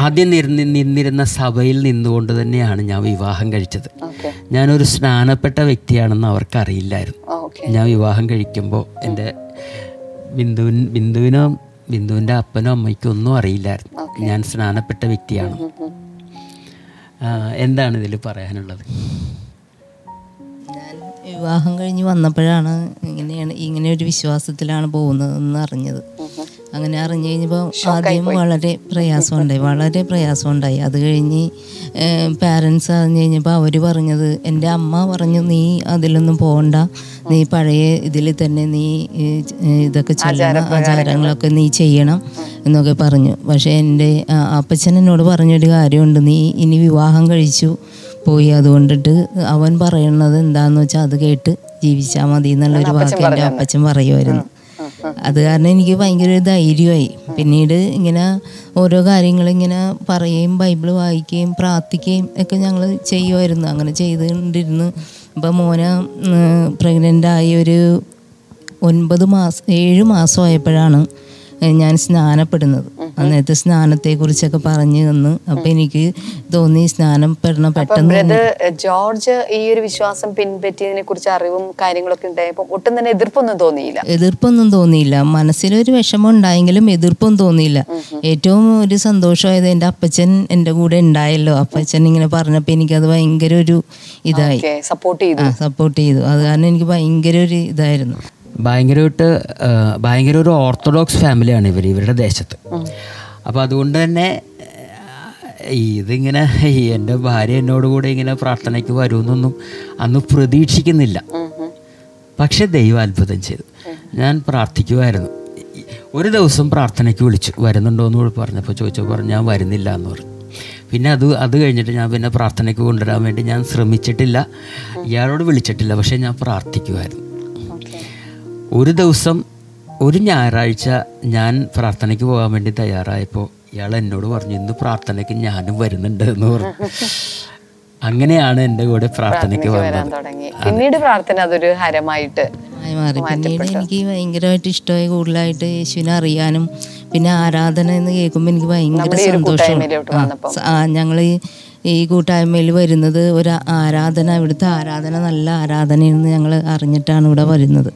S3: ആദ്യം നിരന്ന് നിന്നിരുന്ന സഭയിൽ നിന്നുകൊണ്ട് തന്നെയാണ് ഞാൻ വിവാഹം കഴിച്ചത്. ഞാനൊരു സ്നാനപ്പെട്ട വ്യക്തിയാണെന്ന് അവർക്കറിയില്ലായിരുന്നു. ഞാൻ വിവാഹം കഴിക്കുമ്പോൾ എന്റെ ബിന്ദുവിൻ ബിന്ദുവിനോ ബിന്ദുവിന്റെ അപ്പനോ അമ്മയ്ക്കോ ഒന്നും അറിയില്ലായിരുന്നു. ഞാൻ സ്നാനപ്പെട്ട വ്യക്തിയാണ്. എന്താണ് ഇതിൽ പറയാനുള്ളത്?
S4: വിവാഹം കഴിഞ്ഞ് വന്നപ്പോഴാണ് ഇങ്ങനെയാണ് ഇങ്ങനെ ഒരു വിശ്വാസത്തിലാണ് പോകുന്നതെന്ന് അറിഞ്ഞത്. അങ്ങനെ അറിഞ്ഞു കഴിഞ്ഞപ്പോൾ ആദ്യം വളരെ പ്രയാസമുണ്ടായി വളരെ പ്രയാസമുണ്ടായി. അത് കഴിഞ്ഞ് പാരൻസ് അറിഞ്ഞു കഴിഞ്ഞപ്പോൾ അവർ പറഞ്ഞത് എന്റെ അമ്മ പറഞ്ഞു നീ അതിലൊന്നും പോകണ്ട നീ പഴയ ഇതിൽ തന്നെ നീ ഇതൊക്കെ ചെയ്യണം ആചാരങ്ങളൊക്കെ നീ ചെയ്യണം എന്നൊക്കെ പറഞ്ഞു. പക്ഷേ എന്റെ അപ്പച്ചൻ എന്നോട് പറഞ്ഞൊരു കാര്യമുണ്ട് നീ ഇനി വിവാഹം കഴിച്ചു പോയി. അതുകൊണ്ടിട്ട് അവൻ പറയുന്നത് എന്താന്ന് വെച്ചാൽ അത് കേട്ട് ജീവിച്ചാൽ മതി എന്നുള്ളൊരു വാക്ക് എന്റെ അപ്പച്ചൻ പറയുമായിരുന്നു അത് കാരണം എനിക്ക് ഭയങ്കര ഒരു ധൈര്യമായി. പിന്നീട് ഇങ്ങനെ ഓരോ കാര്യങ്ങൾ ഇങ്ങനെ പറയുകയും ബൈബിൾ വായിക്കുകയും പ്രാർത്ഥിക്കുകയും ഒക്കെ ഞങ്ങൾ ചെയ്യുമായിരുന്നു അങ്ങനെ ചെയ്തുകൊണ്ടിരുന്നു. ഇപ്പം മോന പ്രഗ്നന്റ് ആയി ഒരു ഒൻപത് മാസം ഏഴ് മാസമായപ്പോഴാണ് ഞാൻ സ്നാനപ്പെടുന്നത്. അന്നത്തെ സ്നാനത്തെക്കുറിച്ചൊക്കെ പറഞ്ഞു തന്നു. അപ്പൊ എനിക്ക് തോന്നി സ്നാനം പെടണം പെട്ടെന്ന്
S2: ജോർജ് ഈ ഒരു വിശ്വാസം പിൻപറ്റിയതിനെ കുറിച്ച് അറിവും കാര്യങ്ങളൊക്കെ ഉണ്ടായപ്പോൾ ഒട്ടും തന്നെ എതിർപ്പൊന്നും തോന്നിയില്ല.
S4: എതിർപ്പൊന്നും തോന്നിയില്ല. മനസ്സിലൊരു വിഷമം ഉണ്ടായെങ്കിലും എതിർപ്പൊന്നും തോന്നിയില്ല. ഏറ്റവും ഒരു സന്തോഷമായത് എന്റെ അപ്പച്ചൻ എന്റെ കൂടെ ഉണ്ടായല്ലോ. അപ്പച്ചൻ ഇങ്ങനെ പറഞ്ഞപ്പോൾ എനിക്കത് ഭയങ്കര ഒരു ഇതായി.
S2: സപ്പോർട്ട് ചെയ്തു.
S4: സപ്പോർട്ട് ചെയ്തു. അത് കാരണം എനിക്ക് ഭയങ്കര ഒരു ഇതായിരുന്നു.
S3: ഭയങ്കരമായിട്ട് ഭയങ്കര ഒരു ഓർത്തഡോക്സ് ഫാമിലിയാണ് ഇവർ ഇവരുടെ ദേശത്ത്. അപ്പോൾ അതുകൊണ്ട് തന്നെ ഇതിങ്ങനെ ഈ എന്റെ ഭാര്യ എന്നോട് കൂടെ ഇങ്ങനെ പ്രാർത്ഥനയ്ക്ക് വരുമെന്നൊന്നും അന്ന് പ്രതീക്ഷിക്കുന്നില്ല. പക്ഷെ ദൈവം അത്ഭുതം ചെയ്തു. ഞാൻ പ്രാർത്ഥിക്കുമായിരുന്നു ഒരു ദിവസം പ്രാർത്ഥനയ്ക്ക് വിളിച്ചു വരുന്നുണ്ടോ? എന്ന് പറഞ്ഞപ്പോൾ ചോദിച്ചപ്പോൾ പറഞ്ഞു ഞാൻ വരുന്നില്ല എന്ന് പറഞ്ഞു. പിന്നെ അത് അത് കഴിഞ്ഞിട്ട് ഞാൻ പിന്നെ പ്രാർത്ഥനയ്ക്ക് കൊണ്ടുവരാൻ വേണ്ടി ഞാൻ ശ്രമിച്ചിട്ടില്ല. ഇയാളോട് വിളിച്ചിട്ടില്ല പക്ഷേ ഞാൻ പ്രാർത്ഥിക്കുമായിരുന്നു ഒരു ദിവസം ഒരു ഞായറാഴ്ച ഞാൻ പ്രാർത്ഥനയ്ക്ക് പോകാൻ വേണ്ടി തയ്യാറായപ്പോൾ ഇയാൾ എന്നോട് പറഞ്ഞു ഇന്ന് പ്രാർത്ഥനയ്ക്ക് ഞാനും വരുന്നുണ്ട് എന്ന് പറഞ്ഞു. അങ്ങനെയാണ് എന്റെ കൂടെ പ്രാർത്ഥനയ്ക്ക് വന്നത്.
S2: പിന്നീട് പ്രാർത്ഥന അതൊരു ഹരമായിട്ട്
S4: ആയി മാറി. പിന്നീട് എനിക്ക് ഭയങ്കരമായിട്ട് ഇഷ്ടമായി കൂടുതലായിട്ട് യേശുവിനെ അറിയാനും പിന്നെ ആരാധന എന്ന് കേൾക്കുമ്പോൾ എനിക്ക് ഭയങ്കര സന്തോഷമാണ്.
S2: വന്നപ്പോൾ
S4: ഞങ്ങൾ ഈ കൂട്ടായ്മയിൽ വരുന്നത് ഒരു ആരാധന ഇവിടുത്തെ ആരാധന നല്ല ആരാധനയെന്ന് ഞങ്ങൾ അറിഞ്ഞിട്ടാണ് ഇവിടെ വരുന്നത്.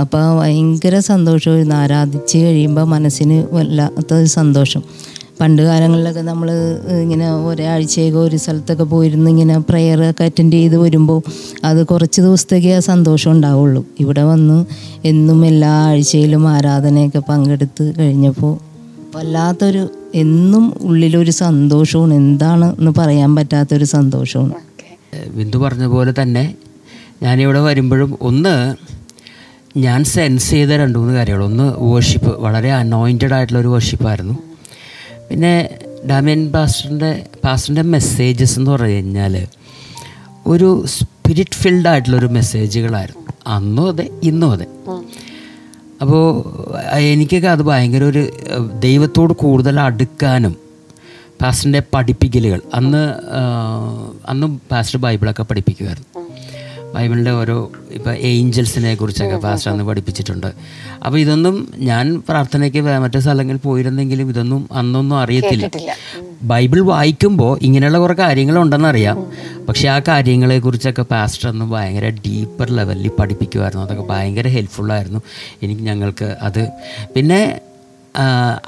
S4: അപ്പോൾ ഭയങ്കര സന്തോഷമായിരുന്നു. ആരാധിച്ച് കഴിയുമ്പോൾ മനസ്സിന് വല്ലാത്തൊരു സന്തോഷം. പണ്ട് കാലങ്ങളിലൊക്കെ നമ്മൾ ഇങ്ങനെ ഒരാഴ്ചയൊക്കെ ഒരു സ്ഥലത്തൊക്കെ പോയിരുന്ന് ഇങ്ങനെ പ്രെയറൊക്കെ അറ്റൻഡ് ചെയ്ത് വരുമ്പോൾ അത് കുറച്ച് ദിവസത്തേക്ക് ആ സന്തോഷം ഉണ്ടാവുള്ളൂ. ഇവിടെ വന്ന് എന്നും എല്ലാ ആഴ്ചയിലും ആരാധനയൊക്കെ പങ്കെടുത്ത് കഴിഞ്ഞപ്പോൾ വല്ലാത്തൊരു എന്നും ഉള്ളിലൊരു സന്തോഷമാണ്. എന്താണ് എന്ന് പറയാൻ പറ്റാത്തൊരു സന്തോഷമാണ്.
S3: ബിന്ദു പറഞ്ഞ പോലെ തന്നെ ഞാനിവിടെ വരുമ്പോഴും ഒന്ന് ഞാൻ സെൻസ് ചെയ്ത രണ്ട് മൂന്ന് കാര്യങ്ങൾ. ഒന്ന് വേർഷിപ്പ് വളരെ അനോയിന്റഡ് ആയിട്ടുള്ള ഒരു വേർഷിപ്പായിരുന്നു പിന്നെ ഡാമിയൻ പാസ്റ്ററിന്റെ പാസ്റ്ററിന്റെ മെസ്സേജസ് എന്ന് പറഞ്ഞു കഴിഞ്ഞാൽ ഒരു സ്പിരിറ്റ് ഫിൽഡ് ആയിട്ടുള്ളൊരു മെസ്സേജുകളായിരുന്നു അന്നും അതെ ഇന്നും അതെ. അപ്പോൾ എനിക്കൊക്കെ അത് ഭയങ്കര ഒരു ദൈവത്തോട് കൂടുതൽ അടുക്കാനും പാസ്റ്ററിന്റെ പഠിപ്പിക്കലുകൾ. അന്ന് അന്നും അന്ന് പാസ്റ്റർ ബൈബിളൊക്കെ പഠിപ്പിക്കുമായിരുന്നു. ബൈബിളിന്റെ ഓരോ ഇപ്പോൾ ഏഞ്ചൽസിനെ കുറിച്ചൊക്കെ പാസ്റ്റർ അന്ന് പഠിപ്പിച്ചിട്ടുണ്ട്. അപ്പോൾ ഇതൊന്നും ഞാൻ പ്രാർത്ഥനയ്ക്ക് മറ്റു സ്ഥലങ്ങളിൽ പോയിരുന്നെങ്കിലും ഇതൊന്നും അന്നൊന്നും അറിയത്തില്ല. ബൈബിൾ വായിക്കുമ്പോൾ ഇങ്ങനെയുള്ള കുറേ കാര്യങ്ങളുണ്ടെന്നറിയാം. പക്ഷെ ആ കാര്യങ്ങളെക്കുറിച്ചൊക്കെ പാസ്റ്റർ അന്ന് ഭയങ്കര ഡീപ്പർ ലെവലിൽ പഠിപ്പിക്കുമായിരുന്നു അതൊക്കെ ഭയങ്കര ഹെൽപ്ഫുള്ളായിരുന്നു എനിക്ക് ഞങ്ങൾക്ക് അത് പിന്നെ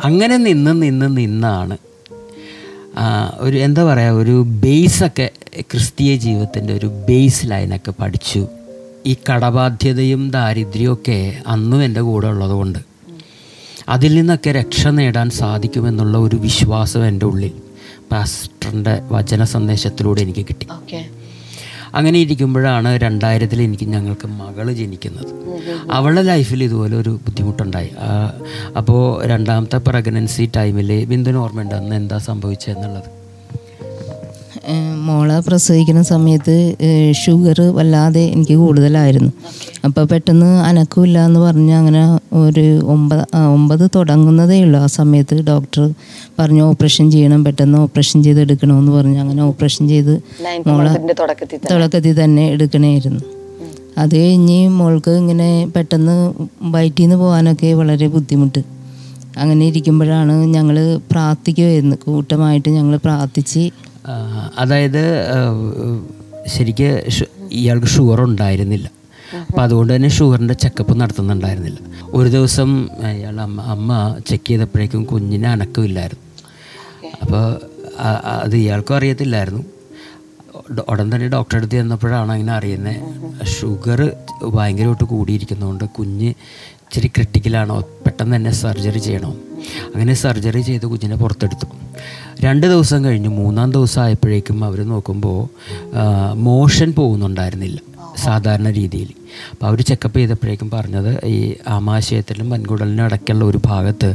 S3: അങ്ങനെ നിന്ന് നിന്ന് നിന്നാണ് ഒരു എന്താ പറയുക ഒരു ബേസൊക്കെ ക്രിസ്തീയ ജീവിതത്തിന്റെ ഒരു ബേസ് ലൈനൊക്കെ പഠിച്ചു. ഈ കടബാധ്യതയും ദാരിദ്ര്യമൊക്കെ അന്നും എന്റെ കൂടെ ഉള്ളതുകൊണ്ട് അതിൽ നിന്നൊക്കെ രക്ഷ നേടാൻ സാധിക്കുമെന്നുള്ള ഒരു വിശ്വാസം എന്റെ ഉള്ളിൽ പാസ്റ്ററിന്റെ വചന സന്ദേശത്തിലൂടെ എനിക്ക് കിട്ടി. അങ്ങനെ ഇരിക്കുമ്പോഴാണ് രണ്ടായിരത്തിൽ എനിക്ക് ഞങ്ങൾക്ക് മകൾ ജനിക്കുന്നത്. അവളുടെ ലൈഫിൽ ഇതുപോലെ ഒരു ബുദ്ധിമുട്ടുണ്ടായി. അപ്പോൾ രണ്ടാമത്തെ പ്രഗ്നൻസി ടൈമിൽ ബിന്ദു ഓർമ്മയുണ്ട് അന്ന് എന്താ സംഭവിച്ചതെന്നുള്ളത്
S4: മോളെ പ്രസവിക്കുന്ന സമയത്ത് ഷുഗർ വല്ലാതെ എനിക്ക് കൂടുതലായിരുന്നു. അപ്പോൾ പെട്ടെന്ന് അനക്കമില്ല എന്ന് പറഞ്ഞ് അങ്ങനെ ഒരു ഒമ്പത് ഒമ്പത് തുടങ്ങുന്നതേ ഉള്ളൂ. ആ സമയത്ത് ഡോക്ടർ പറഞ്ഞു ഓപ്പറേഷൻ ചെയ്യണം പെട്ടെന്ന് ഓപ്പറേഷൻ ചെയ്ത് എടുക്കണമെന്ന് പറഞ്ഞു അങ്ങനെ ഓപ്പറേഷൻ ചെയ്ത് മോളെ
S2: തുടക്കത്തിൽ തന്നെ.
S4: എടുക്കണമായിരുന്നു അത് കഴിഞ്ഞ് മോൾക്ക് ഇങ്ങനെ പെട്ടെന്ന് വയറ്റിൽ നിന്ന് പോകാനൊക്കെ വളരെ ബുദ്ധിമുട്ട്. അങ്ങനെ ഇരിക്കുമ്പോഴാണ് ഞങ്ങൾ പ്രാർത്ഥിക്കുമായിരുന്നു കൂട്ടമായിട്ട് ഞങ്ങൾ പ്രാർത്ഥിച്ച്
S3: അതായത് ശരിക്ക് ഇയാൾക്ക് ഷുഗർ ഉണ്ടായിരുന്നില്ല. അപ്പം അതുകൊണ്ട് തന്നെ ഷുഗറിന്റെ ചെക്കപ്പ് നടത്തുന്നുണ്ടായിരുന്നില്ല. ഒരു ദിവസം അയാൾ അമ്മ അമ്മ ചെക്ക് ചെയ്തപ്പോഴേക്കും കുഞ്ഞിനെ അനക്കമില്ലായിരുന്നു. അപ്പോൾ അത് ഇയാൾക്കും അറിയത്തില്ലായിരുന്നു. ഉടൻ തന്നെ ഡോക്ടറെ അടുത്ത് ചെന്നപ്പോഴാണ് അങ്ങനെ അറിയുന്നത്. ഷുഗർ ഭയങ്കരമായിട്ട് കൂടിയിരിക്കുന്നതുകൊണ്ട് കുഞ്ഞ് ഇച്ചിരി ക്രിട്ടിക്കലാണോ പെട്ടെന്ന് തന്നെ സർജറി ചെയ്യണോ. അങ്ങനെ സർജറി ചെയ്ത് കുഞ്ഞിനെ പുറത്തെടുത്തു. രണ്ട് ദിവസം കഴിഞ്ഞ് മൂന്നാം ദിവസം ആയപ്പോഴേക്കും അവർ നോക്കുമ്പോൾ മോഷൻ പോകുന്നുണ്ടായിരുന്നില്ല സാധാരണ രീതിയിൽ. അപ്പോൾ അവർ ചെക്കപ്പ് ചെയ്തപ്പോഴേക്കും പറഞ്ഞത് ഈ ആമാശയത്തിലും വൻകുടലിനും ഇടയ്ക്കുള്ള ഒരു ഭാഗത്ത്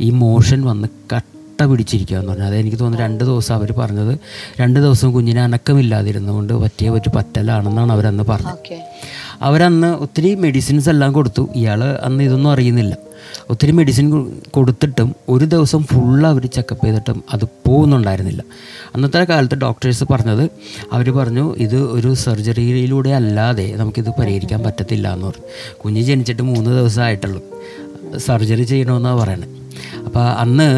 S3: ഈ മോഷൻ വന്ന് കട്ട് കട്ട പിടിച്ചിരിക്കുക എന്ന് പറഞ്ഞാൽ അതെനിക്ക് തോന്നുന്നു രണ്ട് ദിവസം അവർ പറഞ്ഞത്. രണ്ട് ദിവസം കുഞ്ഞിനെ അനക്കമില്ലാതിരുന്നുകൊണ്ട് പറ്റിയ ഒരു പറ്റലാണെന്നാണ് അവരന്ന് പറഞ്ഞത്. അവരന്ന് ഒത്തിരി മെഡിസിൻസ് എല്ലാം കൊടുത്തു. ഇയാൾ അന്ന് ഇതൊന്നും അറിയുന്നില്ല. ഒത്തിരി മെഡിസിൻ കൊടുത്തിട്ടും ഒരു ദിവസം ഫുള്ള് അവർ ചെക്കപ്പ് ചെയ്തിട്ടും അത് പോകുന്നുണ്ടായിരുന്നില്ല. അന്നത്തെ കാലത്ത് ഡോക്ടേഴ്സ് പറഞ്ഞത് അവർ പറഞ്ഞു ഇത് ഒരു സർജറിയിലൂടെ അല്ലാതെ നമുക്കിത് പരിഹരിക്കാൻ പറ്റത്തില്ല എന്ന് പറഞ്ഞു. കുഞ്ഞ് ജനിച്ചിട്ട് മൂന്ന് ദിവസമായിട്ടുള്ളൂ. സർജറി ചെയ്യണമെന്നാണ് പറയണത് അപ്പോൾ അന്ന്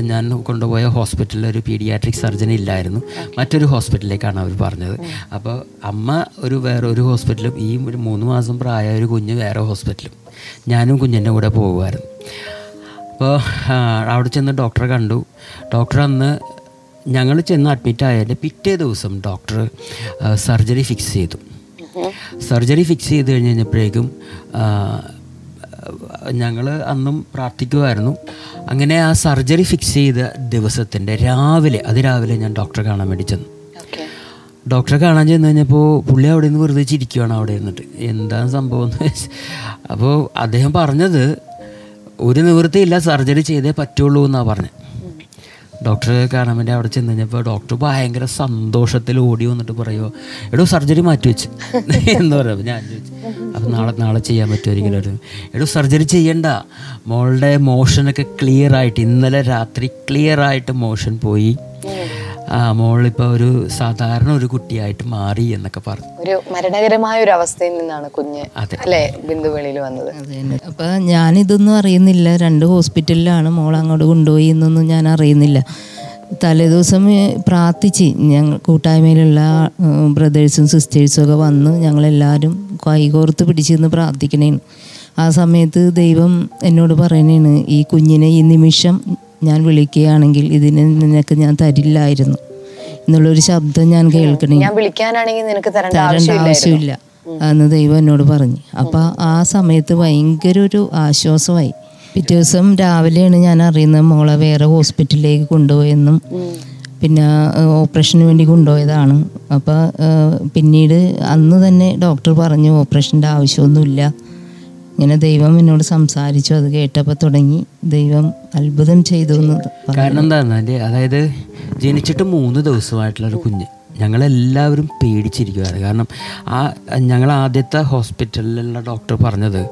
S3: ഞാൻ കൊണ്ടുപോയ ഹോസ്പിറ്റലിൽ ഒരു പീഡിയാട്രിക് സർജൻ ഇല്ലായിരുന്നു. മറ്റൊരു ഹോസ്പിറ്റലിലേക്കാണ് അവർ പറഞ്ഞത്. അപ്പോൾ അമ്മ ഒരു വേറെ ഒരു ഹോസ്പിറ്റലും ഈ ഒരു മൂന്ന് മാസം പ്രായമായ ഒരു കുഞ്ഞ് വേറെ ഹോസ്പിറ്റലും. ഞാനും കുഞ്ഞിന്റെ കൂടെ പോകുമായിരുന്നു. അപ്പോൾ അവിടെ ചെന്ന് ഡോക്ടറെ കണ്ടു. ഡോക്ടർ അന്ന് ഞങ്ങൾ ചെന്ന് അഡ്മിറ്റ് ആയതിന്റെ പിറ്റേ ദിവസം ഡോക്ടർ സർജറി ഫിക്സ് ചെയ്തു. സർജറി ഫിക്സ് ചെയ്ത് കഴിഞ്ഞ് കഴിഞ്ഞപ്പോഴേക്കും ഞങ്ങൾ അന്നും പ്രാർത്ഥിക്കുമായിരുന്നു അങ്ങനെ ആ സർജറി ഫിക്സ് ചെയ്ത ദിവസത്തിന്റെ രാവിലെ അതിരാവിലെ ഞാൻ ഡോക്ടറെ കാണാൻ വേണ്ടി ചെന്നു. ഡോക്ടറെ കാണാൻ ചെന്ന് കഴിഞ്ഞപ്പോൾ പുള്ളി അവിടെ നിന്ന് വെറുതെ ചിരിക്കുകയാണ് അവിടെ ഇരുന്നിട്ട്. എന്താണ് സംഭവം എന്ന് വെച്ചാൽ അപ്പോൾ അദ്ദേഹം പറഞ്ഞത് ഒരു നിവൃത്തിയില്ല സർജറി ചെയ്തേ പറ്റുള്ളൂ എന്നാണ് പറഞ്ഞത്. ഡോക്ടറെ കാണാൻ വേണ്ടി അവിടെ ചെന്ന് കഴിഞ്ഞപ്പോൾ ഡോക്ടർ ഭയങ്കര സന്തോഷത്തിൽ ഓടി വന്നിട്ട് പറയുമോ എടോ സർജറി മാറ്റി വെച്ച്. എന്ന് പറയുമ്പോൾ ഞാൻ ചോദിച്ചു അപ്പം നാളെ നാളെ ചെയ്യാൻ പറ്റുമായിരിക്കും എടോ സർജറി ചെയ്യണ്ട. മോളുടെ മോഷനൊക്കെ ക്ലിയർ ആയിട്ട് ഇന്നലെ രാത്രി ക്ലിയർ ആയിട്ട് മോഷൻ പോയി. ആ മോളിപ്പോൾ ഒരു സാധാരണ ഒരു കുട്ടിയായിട്ട് മാറി എന്നൊക്കെ പറഞ്ഞു.
S2: ഒരു മരണകരമായ ഒരു അവസ്ഥയിൽ നിന്നാണ് കുഞ്ഞ് അല്ലേ ബിന്ദുവേളിൽ ബിന്ദുവെളിയിൽ വന്നത്?
S4: അപ്പൊ ഞാൻ ഞാനിതൊന്നും അറിയുന്നില്ല. രണ്ട് ഹോസ്പിറ്റലിലാണ് മോൾ അങ്ങോട്ട് കൊണ്ടുപോയി എന്നൊന്നും ഞാൻ അറിയുന്നില്ല. തലേദിവസം പ്രാർത്ഥിച്ച് ഞങ്ങൾ കൂട്ടായ്മയിലുള്ള ബ്രദേഴ്സും സിസ്റ്റേഴ്സും ഒക്കെ വന്ന് ഞങ്ങളെല്ലാവരും കൈകോർത്ത് പിടിച്ചിരുന്ന് പ്രാർത്ഥിക്കണേന്. ആ സമയത്ത് ദൈവം എന്നോട് പറയണേണ് ഈ കുഞ്ഞിനെ ഈ നിമിഷം ഞാൻ വിളിക്കുകയാണെങ്കിൽ ഇതിന് നിനക്ക് ഞാൻ തരില്ലായിരുന്നു. എന്നുള്ളൊരു ശബ്ദം ഞാൻ കേൾക്കണേ.
S2: ഞാൻ വിളിക്കാനാണെങ്കിൽ നിനക്ക് തരേണ്ട
S4: ആവശ്യമില്ല. എന്ന് ദൈവം എന്നോട് പറഞ്ഞു. അപ്പൊ ആ സമയത്ത് ഭയങ്കര ഒരു ആശ്വാസമായി. പിറ്റേ ദിവസം രാവിലെയാണ് ഞാൻ അറിയുന്നത് മോളെ വേറെ ഹോസ്പിറ്റലിലേക്ക് കൊണ്ടുപോയെന്നും പിന്നെ ഓപ്പറേഷന് വേണ്ടി കൊണ്ടുപോയതാണ്. അപ്പോൾ പിന്നീട് അന്ന് തന്നെ ഡോക്ടർ പറഞ്ഞു ഓപ്പറേഷന്റെ ആവശ്യമൊന്നുമില്ല. ഇങ്ങനെ ദൈവം എന്നോട് സംസാരിച്ചു അത് കേട്ടപ്പോൾ തുടങ്ങി. ദൈവം അത്ഭുതം ചെയ്തു
S3: കാരണം എന്താണെന്ന് അതായത് ജനിച്ചിട്ട് മൂന്ന് ദിവസമായിട്ടുള്ള ഒരു കുഞ്ഞ്. ഞങ്ങളെല്ലാവരും പേടിച്ചിരിക്കുകയാണ് കാരണം ആ ഞങ്ങൾ ആദ്യത്തെ ഹോസ്പിറ്റലിലുള്ള ഡോക്ടർ പറഞ്ഞത്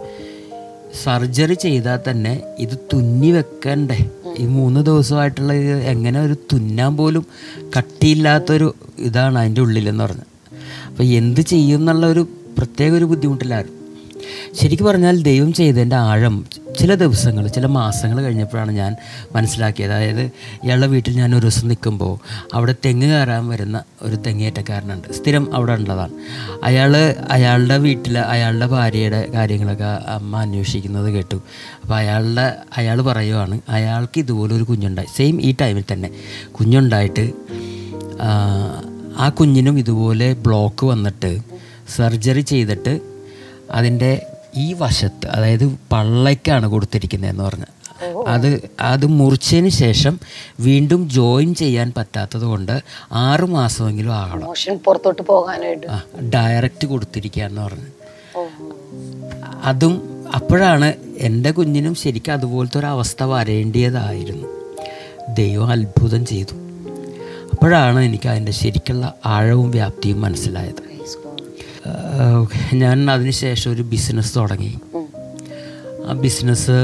S3: സർജറി ചെയ്താൽ തന്നെ ഇത് തുന്നി വെക്കണ്ടേ? ഈ മൂന്ന് ദിവസമായിട്ടുള്ള എങ്ങനെ ഒരു തുന്നാൻ പോലും കട്ടിയില്ലാത്തൊരു ഇതാണ് അതിന്റെ ഉള്ളിലെന്ന് പറഞ്ഞത്. അപ്പോൾ എന്ത് ചെയ്യും എന്നുള്ള ഒരു പ്രത്യേക ഒരു ബുദ്ധിമുട്ടിലായിരുന്നു. ശരിക്കും പറഞ്ഞാൽ ദൈവം ചെയ്തതിന്റെ ആഴം ചില ദിവസങ്ങൾ ചില മാസങ്ങൾ കഴിഞ്ഞപ്പോഴാണ് ഞാൻ മനസ്സിലാക്കിയത്. അതായത് ഇയാളുടെ വീട്ടിൽ ഞാൻ ഒരു ദിവസം നിൽക്കുമ്പോൾ അവിടെ തെങ്ങ് കയറാൻ വരുന്ന ഒരു തെങ്ങേറ്റക്കാരനുണ്ട്. സ്ഥിരം അവിടെ ഉള്ളതാണ്. അയാൾ അയാളുടെ വീട്ടിൽ അയാളുടെ ഭാര്യയുടെ കാര്യങ്ങളൊക്കെ അമ്മ അന്വേഷിക്കുന്നത് കേട്ടു. അപ്പോൾ അയാളുടെ അയാൾ പറയുവാണ് അയാൾക്ക് ഇതുപോലെ ഒരു കുഞ്ഞുണ്ടായി. സെയിം ഈ ടൈമിൽ തന്നെ. കുഞ്ഞുണ്ടായിട്ട് ആ, കുഞ്ഞിനും ഇതുപോലെ ബ്ലോക്ക് വന്നിട്ട് സർജറി ചെയ്തിട്ട് അതിന്റെ ഈ വശത്ത് അതായത് പള്ളയ്ക്കാണ് കൊടുത്തിരിക്കുന്നതെന്ന് പറഞ്ഞ്. അത് അത് മുറിച്ചതിന് ശേഷം വീണ്ടും ജോയിൻ ചെയ്യാൻ പറ്റാത്തത് കൊണ്ട് ആറ് മാസമെങ്കിലും ആകണം.
S2: പുറത്തോട്ട് പോകാനായിട്ട്.
S3: ഡയറക്റ്റ് കൊടുത്തിരിക്കുക എന്ന് പറഞ്ഞ് അതും അപ്പോഴാണ് എന്റെ കുഞ്ഞിനും ശരിക്കും അതുപോലത്തെ ഒരു അവസ്ഥ വരേണ്ടിയതായിരുന്നു. ദൈവം അത്ഭുതം ചെയ്തു. അപ്പോഴാണ് എനിക്ക് അതിന്റെ ശരിക്കുള്ള ആഴവും വ്യാപ്തിയും മനസ്സിലായത്. ഞാൻ അതിനുശേഷം ഒരു ബിസിനസ് തുടങ്ങി. ആ ബിസിനസ്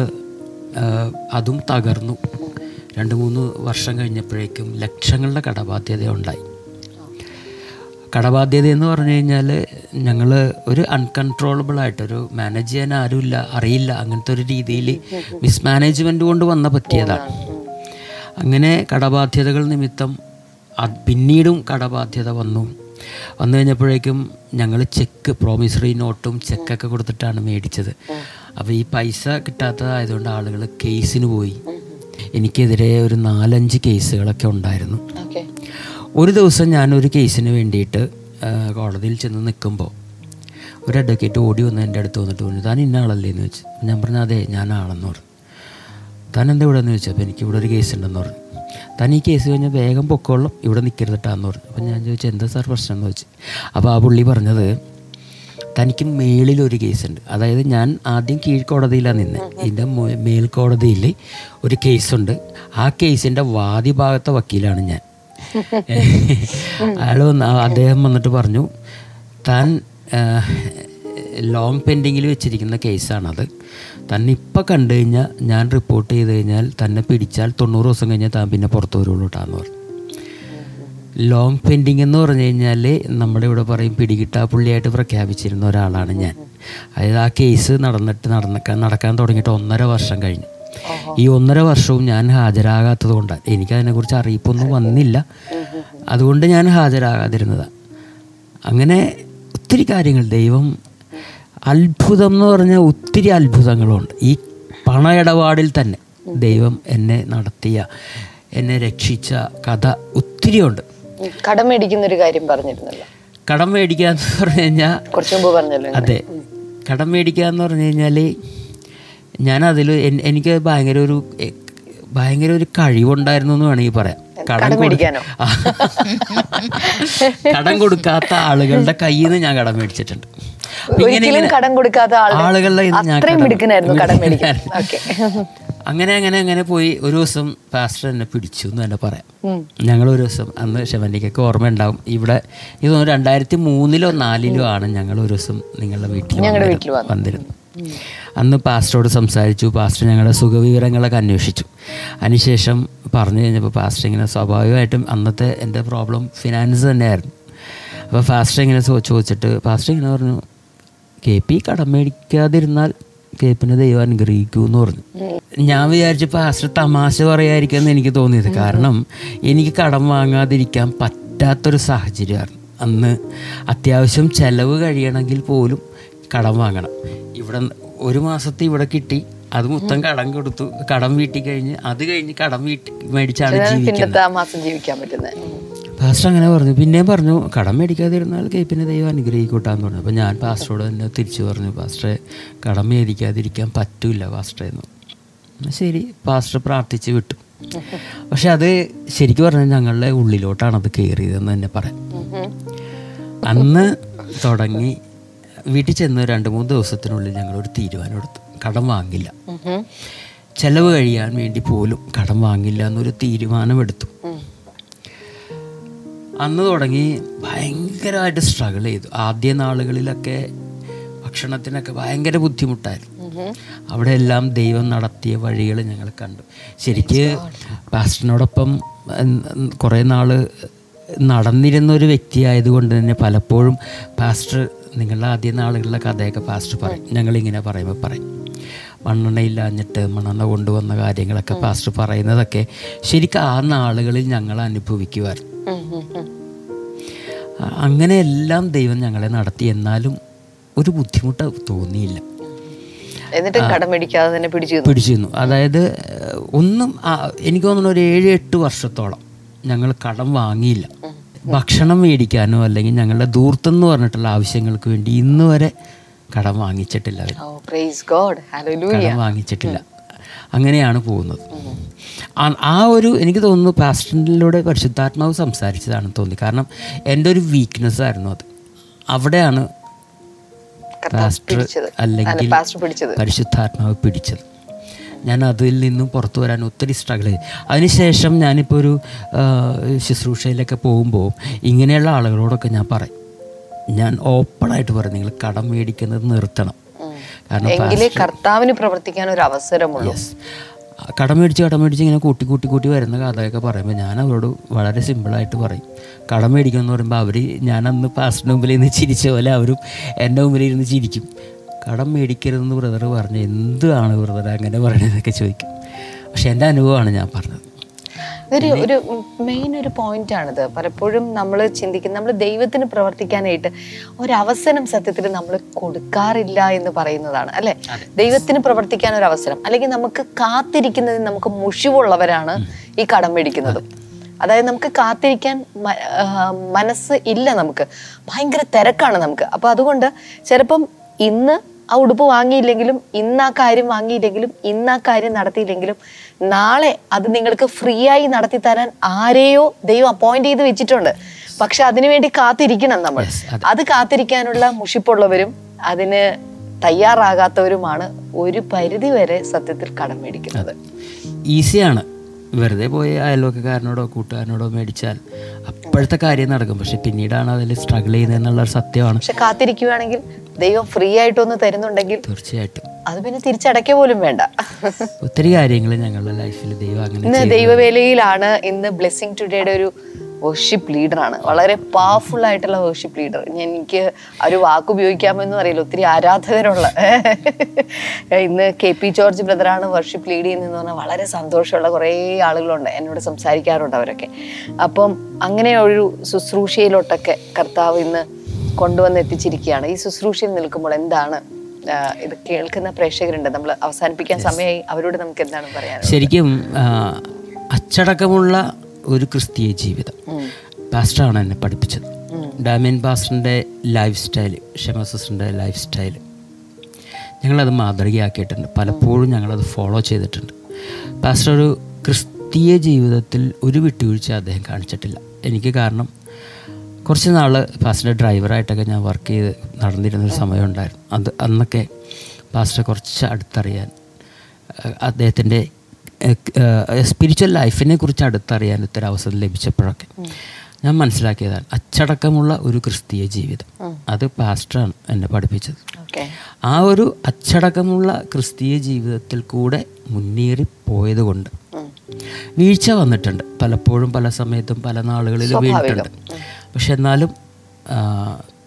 S3: അതും തകർന്നു. രണ്ട് മൂന്ന് വർഷം കഴിഞ്ഞപ്പോഴേക്കും ലക്ഷങ്ങളുടെ കടബാധ്യത ഉണ്ടായി. കടബാധ്യത എന്ന് പറഞ്ഞു കഴിഞ്ഞാൽ ഞങ്ങൾ ഒരു അൺകൺട്രോളബിൾ ആയിട്ടൊരു മാനേജ് ചെയ്യാൻ ആരുമില്ല അറിയില്ല അങ്ങനത്തെ ഒരു രീതിയിൽ മിസ്മാനേജ്മെന്റ് കൊണ്ട് വന്ന പറ്റിയതാണ്. അങ്ങനെ കടബാധ്യതകൾ നിമിത്തം പിന്നീടും കടബാധ്യത വന്നു. വന്നു കഴിഞ്ഞപ്പോഴേക്കും ഞങ്ങൾ ചെക്ക് പ്രോമിസറി നോട്ടും ചെക്കൊക്കെ കൊടുത്തിട്ടാണ് മേടിച്ചത്. അപ്പോൾ ഈ പൈസ കിട്ടാത്തതായതുകൊണ്ട് ആളുകൾ കേസിന് പോയി. എനിക്കെതിരെ ഒരു നാലഞ്ച് കേസുകളൊക്കെ ഉണ്ടായിരുന്നു. ഒരു ദിവസം ഞാനൊരു കേസിന് വേണ്ടിയിട്ട് കോടതിയിൽ ചെന്ന് നിൽക്കുമ്പോൾ ഒരു അഡ്വക്കേറ്റ് ഓടി വന്ന് എന്റെ അടുത്ത് വന്നിട്ട് പറഞ്ഞു താൻ ഇന്ന ആളല്ലേ? എന്ന് വെച്ച് ഞാൻ പറഞ്ഞു അതെ ഞാൻ ആളെന്ന് പറഞ്ഞു. താൻ എന്താ ഇവിടെ എന്ന് ചോദിച്ചു. അപ്പോൾ എനിക്ക് ഇവിടെ ഒരു കേസ് ഉണ്ടെന്ന് പറഞ്ഞു. താൻ ഈ കേസ് കഴിഞ്ഞാൽ വേഗം പൊക്കോളം ഇവിടെ നിൽക്കരുതിട്ടാന്ന് പറഞ്ഞു. അപ്പോൾ ഞാൻ ചോദിച്ചു എന്താ സാർ പ്രശ്നം? എന്ന് ചോദിച്ചു. അപ്പോൾ ആ പുള്ളി പറഞ്ഞത് തനിക്ക് മേളിലൊരു കേസുണ്ട് അതായത് ഞാൻ ആദ്യം കീഴ്ക്കോടതിയിലാണ് നിന്ന്. ഇതിന്റെ മേൽക്കോടതിയിൽ ഒരു കേസുണ്ട് ആ കേസിന്റെ വാദി ഭാഗത്തെ വക്കീലാണ് ഞാൻ. അയാൾ വന്ന് അദ്ദേഹം വന്നിട്ട് പറഞ്ഞു താൻ ലോങ് പെൻഡിങ്ങിൽ വെച്ചിരിക്കുന്ന കേസാണത് തന്നെ ഇപ്പം കണ്ടു കഴിഞ്ഞാൽ ഞാൻ റിപ്പോർട്ട് ചെയ്ത് കഴിഞ്ഞാൽ തന്നെ പിടിച്ചാൽ തൊണ്ണൂറ് ദിവസം കഴിഞ്ഞാൽ താൻ പിന്നെ പുറത്ത് വരുള്ളൂ പറഞ്ഞു. ലോങ് പെൻഡിങ് എന്ന് പറഞ്ഞു കഴിഞ്ഞാൽ നമ്മുടെ ഇവിടെ പറയും പിടികിട്ടാ പുള്ളിയായിട്ട് പ്രഖ്യാപിച്ചിരുന്ന ഒരാളാണ് ഞാൻ. അതായത് ആ കേസ് നടന്നിട്ട് നടന്നക്കാൻ നടക്കാൻ തുടങ്ങിയിട്ട് ഒന്നര വർഷം കഴിഞ്ഞു. ഈ ഒന്നര വർഷവും ഞാൻ ഹാജരാകാത്തത് കൊണ്ടാണ് എനിക്കതിനെക്കുറിച്ച് അറിയിപ്പൊന്നും വന്നില്ല. അതുകൊണ്ട് ഞാൻ ഹാജരാകാതിരുന്നതാണ് അങ്ങനെ ഒത്തിരി കാര്യങ്ങൾ ദൈവം അത്ഭുതം എന്ന് പറഞ്ഞാൽ ഒത്തിരി അത്ഭുതങ്ങളുണ്ട്. ഈ പണ ഇടപാടിൽ തന്നെ ദൈവം എന്നെ നടത്തിയ എന്നെ രക്ഷിച്ച കഥ ഒത്തിരിയുണ്ട്.
S2: കടം മേടിക്കുന്ന ഒരു കാര്യം പറഞ്ഞിരുന്നല്ലോ.
S3: കടം മേടിക്കുക എന്ന് പറഞ്ഞു കഴിഞ്ഞാൽ
S2: കുറച്ചു മുമ്പ് പറഞ്ഞല്ലോ
S3: അതെ. കടം മേടിക്കുക എന്ന് പറഞ്ഞു കഴിഞ്ഞാൽ ഞാനതിൽ എനിക്ക് ഭയങ്കര ഒരു ഭയങ്കര ഒരു കഴിവുണ്ടായിരുന്നു എന്ന് വേണമെങ്കിൽ പറയാം. കടം
S2: കടം മേടിക്കാനോ?
S3: കടം കൊടുക്കാത്ത ആളുകളുടെ കയ്യിൽ നിന്ന് ഞാൻ കടം മേടിച്ചിട്ടുണ്ട്.
S2: ഒരിക്കലും കടം കൊടുക്കാത്ത
S3: ആളുകളുടെ അങ്ങനെ അങ്ങനെ അങ്ങനെ പോയി ഒരു ദിവസം പാസ്റ്റർ എന്നെ പിടിച്ചു എന്ന് തന്നെ പറയാം. ഞങ്ങൾ ഒരു ദിവസം അന്ന് ശവന്റിക്കൊക്കെ ഓർമ്മ ഉണ്ടാവും ഇവിടെ ഇത് രണ്ടായിരത്തി മൂന്നിലോ നാലിലോ ആണ് ഞങ്ങൾ ഒരു ദിവസം നിങ്ങളുടെ വീട്ടിൽ. വന്നിരുന്നു അന്ന് പാസ്റ്ററോട് സംസാരിച്ചു. പാസ്റ്റർ ഞങ്ങളുടെ സുഖവിവരങ്ങളൊക്കെ അന്വേഷിച്ചു. അതിനുശേഷം പറഞ്ഞു കഴിഞ്ഞപ്പോൾ പാസ്റ്റർ ഇങ്ങനെ സ്വാഭാവികമായിട്ടും അന്നത്തെ എന്റെ പ്രോബ്ലം ഫിനാൻസ് തന്നെയായിരുന്നു. അപ്പോൾ പാസ്റ്റർ ഇങ്ങനെ ചോദിച്ചിട്ട് പാസ്റ്റർ ഇങ്ങനെ പറഞ്ഞു കെ പി കടം മേടിക്കാതിരുന്നാൽ കേപ്പിനെ ദൈവം അനുഗ്രഹിക്കൂ എന്ന് പറഞ്ഞു. ഞാൻ വിചാരിച്ചു ഫാസ്റ്റർ തമാശ പറയായിരിക്കും എന്ന് എനിക്ക് തോന്നിയത്. കാരണം എനിക്ക് കടം വാങ്ങാതിരിക്കാൻ പറ്റാത്തൊരു സാഹചര്യമായിരുന്നു. അന്ന് അത്യാവശ്യം ചിലവ് കഴിയണമെങ്കിൽ പോലും കടം വാങ്ങണം. ഇവിടെ ഒരു മാസത്തെ ഇവിടെ കിട്ടി. അത് മൊത്തം കടം കൊടുത്തു. കടം വീട്ടി കഴിഞ്ഞ് അത് കഴിഞ്ഞ് കടം വീട്ടി മേടിച്ചാണ് ജീവിക്കുന്നത്. പാസ്റ്റർ അങ്ങനെ പറഞ്ഞു. പിന്നെ പറഞ്ഞു കടം മേടിക്കാതിരുന്നാൽ കേപ്പിനെ ദൈവം അനുഗ്രഹിക്കൂട്ടാന്ന് പറഞ്ഞു. അപ്പോൾ ഞാൻ പാസ്റ്ററോട് തന്നെ തിരിച്ചു പറഞ്ഞു പാസ്റ്ററെ കടം മേടിക്കാതിരിക്കാൻ പറ്റൂല പാസ്റ്ററെ എന്ന്. ശരി പാസ്റ്റർ പ്രാർത്ഥിച്ച് വിട്ടു. പക്ഷെ അത് ശരിക്കും പറഞ്ഞാൽ ഞങ്ങളുടെ ഉള്ളിലോട്ടാണ് അത് കയറിയതെന്ന് തന്നെ പറയാം. അന്ന് തുടങ്ങി വീട്ടിൽ ചെന്ന് രണ്ട് മൂന്ന് ദിവസത്തിനുള്ളിൽ ഞങ്ങളൊരു തീരുമാനം എടുത്തു. കടം വാങ്ങില്ല. ചെലവ് കഴിയാൻ വേണ്ടി പോലും കടം വാങ്ങില്ല എന്നൊരു തീരുമാനമെടുത്തു. അന്ന് തുടങ്ങി ഭയങ്കരമായിട്ട് സ്ട്രഗിൾ ചെയ്തു. ആദ്യ നാളുകളിലൊക്കെ ഭക്ഷണത്തിനൊക്കെ ഭയങ്കര ബുദ്ധിമുട്ടായിരുന്നു. അവിടെ എല്ലാം ദൈവം നടത്തിയ വഴികൾ ഞങ്ങൾ കണ്ടു. ശരിക്ക് പാസ്റ്ററിനോടൊപ്പം കുറേ നാൾ നടന്നിരുന്ന ഒരു വ്യക്തി ആയതുകൊണ്ട് തന്നെ പലപ്പോഴും പാസ്റ്റർ നിങ്ങളുടെ ആദ്യ നാളുകളിലെ കഥയൊക്കെ പാസ്റ്റർ പറയും. ഞങ്ങളിങ്ങനെ പറയുമ്പോൾ പറയും. മണ്ണെണ്ണയില്ലാഞ്ഞിട്ട് മണ്ണെണ്ണ കൊണ്ടുവന്ന കാര്യങ്ങളൊക്കെ പാസ്റ്റർ പറയുന്നതൊക്കെ ശരിക്കും ആ നാളുകളിൽ ഞങ്ങൾ അനുഭവിക്കുമായിരുന്നു അങ്ങനെയെല്ലാം ദൈവം ഞങ്ങളെ നടത്തി. എന്നാലും ഒരു ബുദ്ധിമുട്ട് തോന്നിയില്ല.
S2: എന്നിട്ട് കടമേടിക്കാതെ തന്നെ പിടിച്ചു.
S3: പിടിച്ചിരുന്നു. അതായത് ഒന്നും എനിക്ക് തോന്നുന്നു ഒരു ഏഴ് എട്ട് വർഷത്തോളം ഞങ്ങൾ കടം വാങ്ങിയില്ല. ഭക്ഷണം മേടിക്കാനോ അല്ലെങ്കിൽ ഞങ്ങളുടെ ദൂർത്തെന്ന് പറഞ്ഞിട്ടുള്ള ആവശ്യങ്ങൾക്ക് വേണ്ടി ഇന്ന് വരെ കടം വാങ്ങിച്ചിട്ടില്ല കടം വാങ്ങിച്ചിട്ടില്ല. അങ്ങനെയാണ് പോകുന്നത്. ആ- ഒരു എനിക്ക് തോന്നുന്നു പാസ്റ്ററിലൂടെ പരിശുദ്ധാത്മാവ് സംസാരിച്ചതാണെന്ന് തോന്നി. കാരണം എന്റെ ഒരു വീക്ക്നെസ് ആയിരുന്നു അത്. അവിടെയാണ് പാസ്റ്റർ. അല്ലെങ്കിൽ. പരിശുദ്ധാത്മാവ് പിടിച്ചത്. ഞാൻ അതിൽ നിന്നും പുറത്തു വരാൻ ഒത്തിരി സ്ട്രഗിൾ ചെയ്തു. അതിനുശേഷം ഞാനിപ്പോൾ ഒരു ശുശ്രൂഷയിലൊക്കെ പോകുമ്പോൾ ഇങ്ങനെയുള്ള ആളുകളോടൊക്കെ ഞാൻ പറയും. ഞാൻ ഓപ്പണായിട്ട് പറയും നിങ്ങൾ കടം മേടിക്കുന്നത് നിർത്തണം. കാരണം
S2: കർത്താവിന് പ്രവർത്തിക്കാൻ ഒരു അവസരമുള്ളൂ.
S3: യെസ് കടം മേടിച്ച് കടം മേടിച്ച് ഇങ്ങനെ കൂട്ടി കൂട്ടി കൂട്ടി വരുന്ന കഥയൊക്കെ പറയുമ്പോൾ ഞാൻ അവരോട് വളരെ സിമ്പിളായിട്ട് പറയും. കടം മേടിക്കും എന്ന് പറയുമ്പോൾ അവർ ഞാൻ അന്ന് പാസ്റ്റിന്റെ മുമ്പിൽ ഇരുന്ന് ചിരിച്ച പോലെ അവരും എന്റെ മുമ്പിൽ ഇരുന്ന് ചിരിക്കും. കടം മേടിക്കരുതെന്ന് ബ്രദർ പറഞ്ഞു എന്താണ് ബ്രദർ അങ്ങനെ പറയണതെന്നൊക്കെ ചോദിക്കും. പക്ഷെ എന്റെ അനുഭവമാണ് ഞാൻ പറഞ്ഞത്.
S2: ഇതൊരു ഒരു മെയിൻ ഒരു പോയിന്റ് ആണിത്. പലപ്പോഴും നമ്മൾ ചിന്തിക്കുന്ന നമ്മൾ ദൈവത്തിന് പ്രവർത്തിക്കാനായിട്ട് ഒരവസരം സത്യത്തിൽ നമ്മൾ കൊടുക്കാറില്ല എന്ന് പറയുന്നതാണ് അല്ലെ? ദൈവത്തിന് പ്രവർത്തിക്കാൻ ഒരു അവസരം അല്ലെങ്കിൽ നമുക്ക് കാത്തിരിക്കുന്നതിന് നമുക്ക് മുഷിവുള്ളവരാണ് ഈ കടം മേടിക്കുന്നതും. അതായത് നമുക്ക് കാത്തിരിക്കാൻ മനസ്സ് ഇല്ല നമുക്ക്. ഭയങ്കര തിരക്കാണ് നമുക്ക്. അപ്പൊ അതുകൊണ്ട് ചിലപ്പം ഇന്ന് ആ ഉടുപ്പ് വാങ്ങിയില്ലെങ്കിലും ഇന്ന് ആ കാര്യം വാങ്ങിയില്ലെങ്കിലും ഇന്ന് ആ കാര്യം നടത്തിയില്ലെങ്കിലും നാളെ അത് നിങ്ങൾക്ക് ഫ്രീ ആയി നടത്തി തരാൻ ആരെയോ ദൈവം അപ്പോയിന്റ് ചെയ്ത് വെച്ചിട്ടുണ്ട്. പക്ഷെ അതിനുവേണ്ടി കാത്തിരിക്കണം നമ്മൾ. അത്. കാത്തിരിക്കാനുള്ള മുഷിപ്പുള്ളവരും അതിന് തയ്യാറാകാത്തവരുമാണ് ഒരു പരിധി വരെ സത്യത്തിൽ കടം മേടിക്കുന്നത്.
S3: ഈസിയാണ്. വെറുതെ പോയി അയൽവക്കക്കാരനോടോ കൂട്ടുകാരനോടോ മേടിച്ചാൽ അപ്പോഴത്തെ കാര്യം നടക്കും. പക്ഷെ പിന്നീടാണ് അതിൽ സ്ട്രഗിൾ ചെയ്യുന്നതെന്നുള്ള എന്നുള്ള സത്യമാണ്.
S2: പക്ഷെ കാത്തിരിക്കുവാണെങ്കിൽ ദൈവം ഫ്രീ ആയിട്ടൊന്ന് തരുന്നുണ്ടെങ്കിൽ
S3: തീർച്ചയായിട്ടും.
S2: അത് പിന്നെ തിരിച്ചടയ്ക്ക പോലും വേണ്ട.
S3: ഒത്തിരി കാര്യങ്ങൾ ഞങ്ങളുടെ ലൈഫിൽ ദൈവം അങ്ങനെ
S2: ഇന്ന് ദൈവവേലയിലാണ് ഇന്ന് ബ്ലെസ്സിങ് ടുഡേയുടെ ഒരു വർഷിപ്പ് ലീഡറാണ് വളരെ പവർഫുൾ ആയിട്ടുള്ള വർഷിപ്പ് ലീഡർ എനിക്ക് ഒരു വാക്ക് ഉപയോഗിക്കാമെന്ന് അറിയില്ല. ഒത്തിരി ആരാധകരുള്ള. ഇന്ന് കെ പി ജോർജ് ബ്രദറാണ് വർഷിപ്പ് ലീഡ് ചെയ്യുന്നതെന്ന് പറഞ്ഞാൽ വളരെ സന്തോഷമുള്ള കുറേ ആളുകളുണ്ട്. എന്നോട് സംസാരിക്കാറുണ്ട് അവരൊക്കെ. അപ്പം അങ്ങനെ ഒരു ശുശ്രൂഷയിലോട്ടൊക്കെ കർത്താവ് ഇന്ന് കൊണ്ടുവന്ന് എത്തിച്ചിരിക്കുകയാണ്. ഈ ശുശ്രൂഷയിൽ നിൽക്കുമ്പോൾ എന്താണ് ഇത് കേൾക്കുന്ന പ്രേക്ഷകരുണ്ട്? നമ്മൾ അവസാനിപ്പിക്കാൻ സമയമായി. അവരോട് നമുക്ക് എന്താണ് പറയാൻ
S3: ശരിക്കും അച്ചടക്കമുള്ള ഒരു ക്രിസ്തീയ ജീവിതം. പാസ്റ്ററാണ് എന്നെ പഠിപ്പിച്ചത്. ഡാമിയൻ പാസ്റ്ററിന്റെ ലൈഫ് സ്റ്റൈൽ ഷെമ സിസ്റ്ററിന്റെ ലൈഫ് സ്റ്റൈൽ ഞങ്ങളത് മാതൃകയാക്കിയിട്ടുണ്ട്. പലപ്പോഴും ഞങ്ങളത് ഫോളോ ചെയ്തിട്ടുണ്ട്. പാസ്റ്റർ ഒരു ക്രിസ്തീയ ജീവിതത്തിൽ ഒരു വിട്ടുവീഴ്ച അദ്ദേഹം കാണിച്ചിട്ടില്ല. എനിക്ക് കാരണം കുറച്ച് നാൾ പാസ്റ്റർ ഡ്രൈവറായിട്ടൊക്കെ ഞാൻ വർക്ക് ചെയ്ത് നടന്നിരുന്നൊരു സമയമുണ്ടായിരുന്നു. അത് അന്നൊക്കെ പാസ്റ്റർ കുറച്ച് അടുത്തറിയാൻ അദ്ദേഹത്തിന്റെ സ്പിരിച്വൽ ലൈഫിനെ കുറിച്ച് അടുത്തറിയാൻ ഇത്തരം അവസരം ലഭിച്ചപ്പോഴൊക്കെ ഞാൻ മനസ്സിലാക്കിയതാണ് അച്ചടക്കമുള്ള ഒരു ക്രിസ്തീയ ജീവിതം. അത് പാസ്റ്ററാണ് എന്നെ പഠിപ്പിച്ചത്. ആ ഒരു അച്ചടക്കമുള്ള ക്രിസ്തീയ ജീവിതത്തിൽ കൂടെ മുന്നേറി പോയത് കൊണ്ട് വീഴ്ച വന്നിട്ടുണ്ട്. പലപ്പോഴും പല സമയത്തും പല നാളുകളിലും വീണിട്ടുണ്ട്. പക്ഷെ എന്നാലും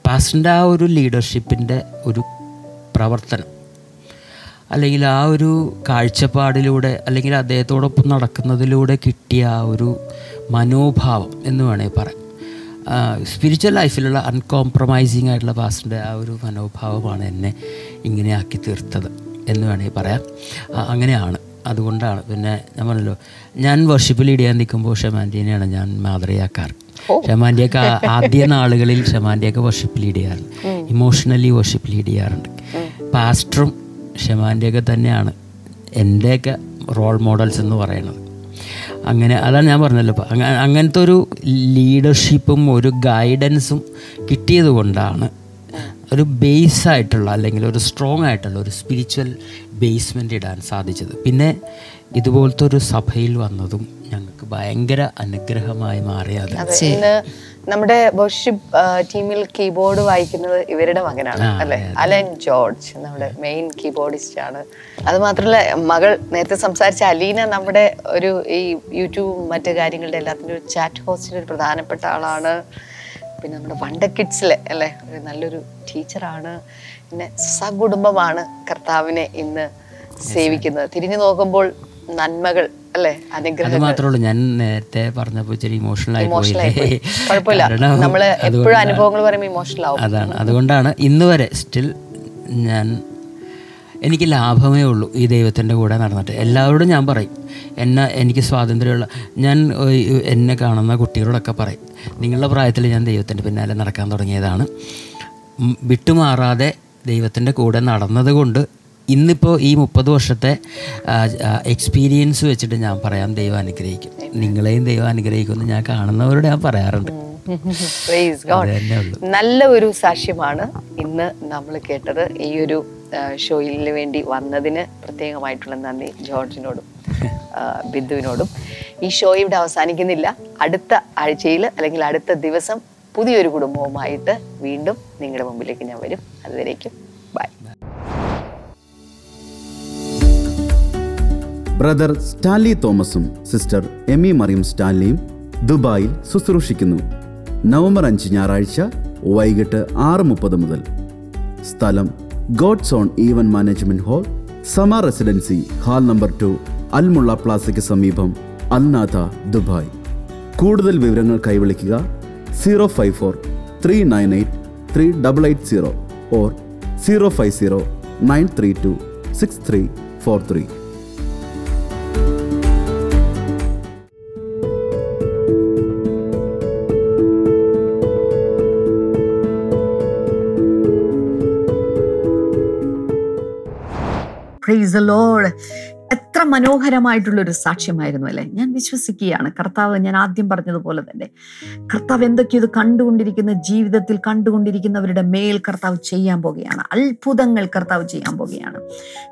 S3: പാസ്റ്ററിന്റെ ആ ഒരു ലീഡർഷിപ്പിന്റെ ഒരു പ്രവർത്തനം അല്ലെങ്കിൽ ആ ഒരു കാഴ്ചപ്പാടിലൂടെ അല്ലെങ്കിൽ അദ്ദേഹത്തോടൊപ്പം നടക്കുന്നതിലൂടെ കിട്ടിയ ആ ഒരു മനോഭാവം എന്ന് വേണമെങ്കിൽ പറയാം. സ്പിരിച്വൽ ലൈഫിലുള്ള അൺകോംപ്രമൈസിങ് ആയിട്ടുള്ള പാസ്റ്ററിന്റെ ആ ഒരു മനോഭാവമാണ് എന്നെ ഇങ്ങനെ ആക്കി തീർത്തത് എന്ന് വേണമെങ്കിൽ പറയാം. അങ്ങനെയാണ്. അതുകൊണ്ടാണ് പിന്നെ ഞാൻ പറഞ്ഞല്ലോ ഞാൻ വർഷിപ്പ് ലീഡ് ചെയ്യാൻ നിൽക്കുമ്പോൾ ഷമാന്റീനെയാണ് ഞാൻ മാതൃയാക്കാറ് ഷമാന്റിയൊക്കെ ആ- ആദ്യ നാളുകളിൽ ഷമാന്റെയൊക്കെ വർഷിപ്പ് ലീഡ് ചെയ്യാറുണ്ട് ഇമോഷണലി വർഷിപ്പ് ലീഡ് ചെയ്യാറുണ്ട്. പാസ്റ്ററും ഷമാന്റെയൊക്കെ തന്നെയാണ് എന്റെയൊക്കെ റോൾ മോഡൽസ് എന്ന് പറയുന്നത്. അങ്ങനെ അതാണ് ഞാൻ പറഞ്ഞല്ലോ. അങ്ങനത്തെ ഒരു ലീഡർഷിപ്പും ഒരു ഗൈഡൻസും കിട്ടിയത് കൊണ്ടാണ് ഒരു ബേസ് ആയിട്ടുള്ള അല്ലെങ്കിൽ ഒരു സ്ട്രോങ് ആയിട്ടുള്ള ഒരു സ്പിരിച്വൽ ബേസ്മെന്റ് ഇടാൻ സാധിച്ചത്. പിന്നെ ഇതുപോലത്തെ ഒരു സഭയിൽ വന്നതും ഞങ്ങൾക്ക് ഭയങ്കര അനുഗ്രഹമായി മാറിയത്
S2: നമ്മുടെ വർഷിപ്പ് ടീമിൽ കീബോർഡ് വായിക്കുന്നത് ഇവരുടെ മകനാണ് അല്ലെ? അലൻ ജോർജ് നമ്മുടെ മെയിൻ കീബോർഡിസ്റ്റ് ആണ് അത് മാത്രമല്ല മകൾ നേരത്തെ സംസാരിച്ച അലീന നമ്മുടെ ഒരു ഈ യൂട്യൂബ് മറ്റു കാര്യങ്ങളുടെ എല്ലാത്തിന്റെ ഒരു ചാറ്റ് ഹോസ്റ്റിൽ ഒരു പ്രധാനപ്പെട്ട ആളാണ്. പിന്നെ നമ്മുടെ വണ്ട കിഡ്സിലെ അല്ലെ? ഒരു നല്ലൊരു ടീച്ചറാണ്. പിന്നെ സകുടുംബമാണ് കർത്താവിനെ ഇന്ന് സേവിക്കുന്നത്. തിരിഞ്ഞു നോക്കുമ്പോൾ നന്മകൾ അല്ലേ?
S3: അത് മാത്രമേ ഉള്ളൂ. ഞാൻ നേരത്തെ പറഞ്ഞപ്പോൾ ഇച്ചിരി ഇമോഷണൽ ആയി
S2: കുഴപ്പമില്ല. നമ്മൾ എപ്പോഴും അനുഭവങ്ങൾ പറയുമ്പോൾ ഇമോഷണൽ ആവും.
S3: അതാണ്. അതുകൊണ്ടാണ് ഇന്ന് വരെ സ്റ്റിൽ ഞാൻ എനിക്ക് ലാഭമേ ഉള്ളൂ ഈ ദൈവത്തിന്റെ കൂടെ നടന്നിട്ട്. എല്ലാവരോടും ഞാൻ പറയും എന്നെ എനിക്ക് സ്വാതന്ത്ര്യമുള്ള ഞാൻ എന്നെ കാണുന്ന കുട്ടികളോടൊക്കെ പറയും നിങ്ങളുടെ പ്രായത്തിൽ ഞാൻ ദൈവത്തിന്റെ പിന്നാലെ നടക്കാൻ തുടങ്ങിയതാണ്. വിട്ടുമാറാതെ ദൈവത്തിന്റെ കൂടെ നടന്നതുകൊണ്ട് ഇന്നിപ്പോൾ ഈ മുപ്പത് വർഷത്തെ എക്സ്പീരിയൻസ് വെച്ചിട്ട് ഞാൻ പറയാം ദൈവം അനുഗ്രഹിക്കും. നിങ്ങളെയും ദൈവം അനുഗ്രഹിക്കുമെന്ന് ഞാൻ കാണുന്നവരോട് ഞാൻ പറയാറുണ്ട്.
S2: നല്ല ഒരു സാക്ഷ്യമാണ് ഇന്ന് നമ്മൾ കേട്ടത് ഈ ഒരു ഷോയിൽ വേണ്ടി വന്നതിന് പ്രത്യേകമായിട്ടുള്ള നന്ദി ജോർജിനോടും ബിന്ദുവിനോടും. ഈ ഷോ ഇവിടെ അവസാനിക്കുന്നില്ല. അടുത്ത ആഴ്ചയിൽ അല്ലെങ്കിൽ അടുത്ത ദിവസം പുതിയൊരു കുടുംബവുമായിട്ട് വീണ്ടും നിങ്ങളുടെ മുമ്പിലേക്ക് ഞാൻ വരും. അതുവരേക്കും ബൈ.
S5: ബ്രദർ സ്റ്റാൻലി തോമസും സിസ്റ്റർ എമി മറിയം സ്റ്റാൻലിയും ദുബായിൽ ശുശ്രൂഷിക്കുന്നു. നവംബർ അഞ്ച് ഞായറാഴ്ച വൈകിട്ട് ആറ് മുപ്പത് മുതൽ. സ്ഥലം God's own event management hall Sama residency hall number two Al Mulla പ്ലാസയ്ക്ക് സമീപം അൽനാഥ ദുബായ് കൂടുതൽ വിവരങ്ങൾ കൈവിളിക്കുക zero five four three nine eight three double eight zero or zero five zero nine three two six three four three
S1: Lord എത്ര മനോഹരമായിട്ടുള്ള ഒരു സാക്ഷ്യമായിരുന്നു അല്ലേ? ഞാൻ വിശ്വസിക്കുകയാണ്. കർത്താവ് ഞാൻ ആദ്യം പറഞ്ഞതുപോലെ തന്നെ. കർത്താവ് എന്തൊക്കെയോ ഇത് കണ്ടുകൊണ്ടിരിക്കുന്ന ജീവിതത്തിൽ കണ്ടുകൊണ്ടിരിക്കുന്നവരുടെ മേൽ കർത്താവ് ചെയ്യാൻ പോകുകയാണ്. അത്ഭുതങ്ങൾ കർത്താവ് ചെയ്യാൻ പോകുകയാണ്.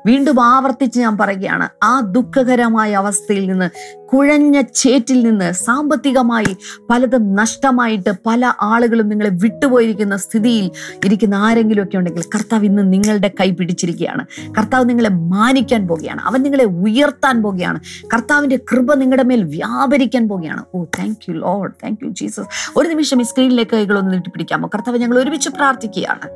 S1: വീണ്ടും ആവർത്തിച്ച് ഞാൻ പറയുകയാണ് ആ ദുഃഖകരമായ അവസ്ഥയിൽ നിന്ന് കുഴഞ്ഞ ചേറ്റിൽ നിന്ന് സാമ്പത്തികമായി പലതും നഷ്ടമായിട്ട് പല ആളുകളും നിങ്ങളെ വിട്ടുപോയിരിക്കുന്ന സ്ഥിതിയിൽ ഇരിക്കുന്ന ആരെങ്കിലും ഒക്കെ ഉണ്ടെങ്കിൽ കർത്താവ് ഇന്ന് നിങ്ങളുടെ കൈ പിടിച്ചിരിക്കുകയാണ്. കർത്താവ് നിങ്ങളെ മാനിക്കാൻ പോകുകയാണ് അവൻ നിങ്ങളെ ഉയർത്താൻ പോകുകയാണ് കർത്താവിന്റെ കൃപ നിങ്ങളുടെ മേൽ വ്യാപരിക്കാൻ പോകുകയാണ് ഓ thank you Lord thank you Jesus ഒരു നിമിഷം ഈ സ്ക്രീനിലേക്ക് കൈകളൊന്ന് നീട്ടിപ്പിടിക്കാമോ കർത്താവ് ഞങ്ങൾ ഒരുമിച്ച് പ്രാർത്ഥിക്കുകയാണ്.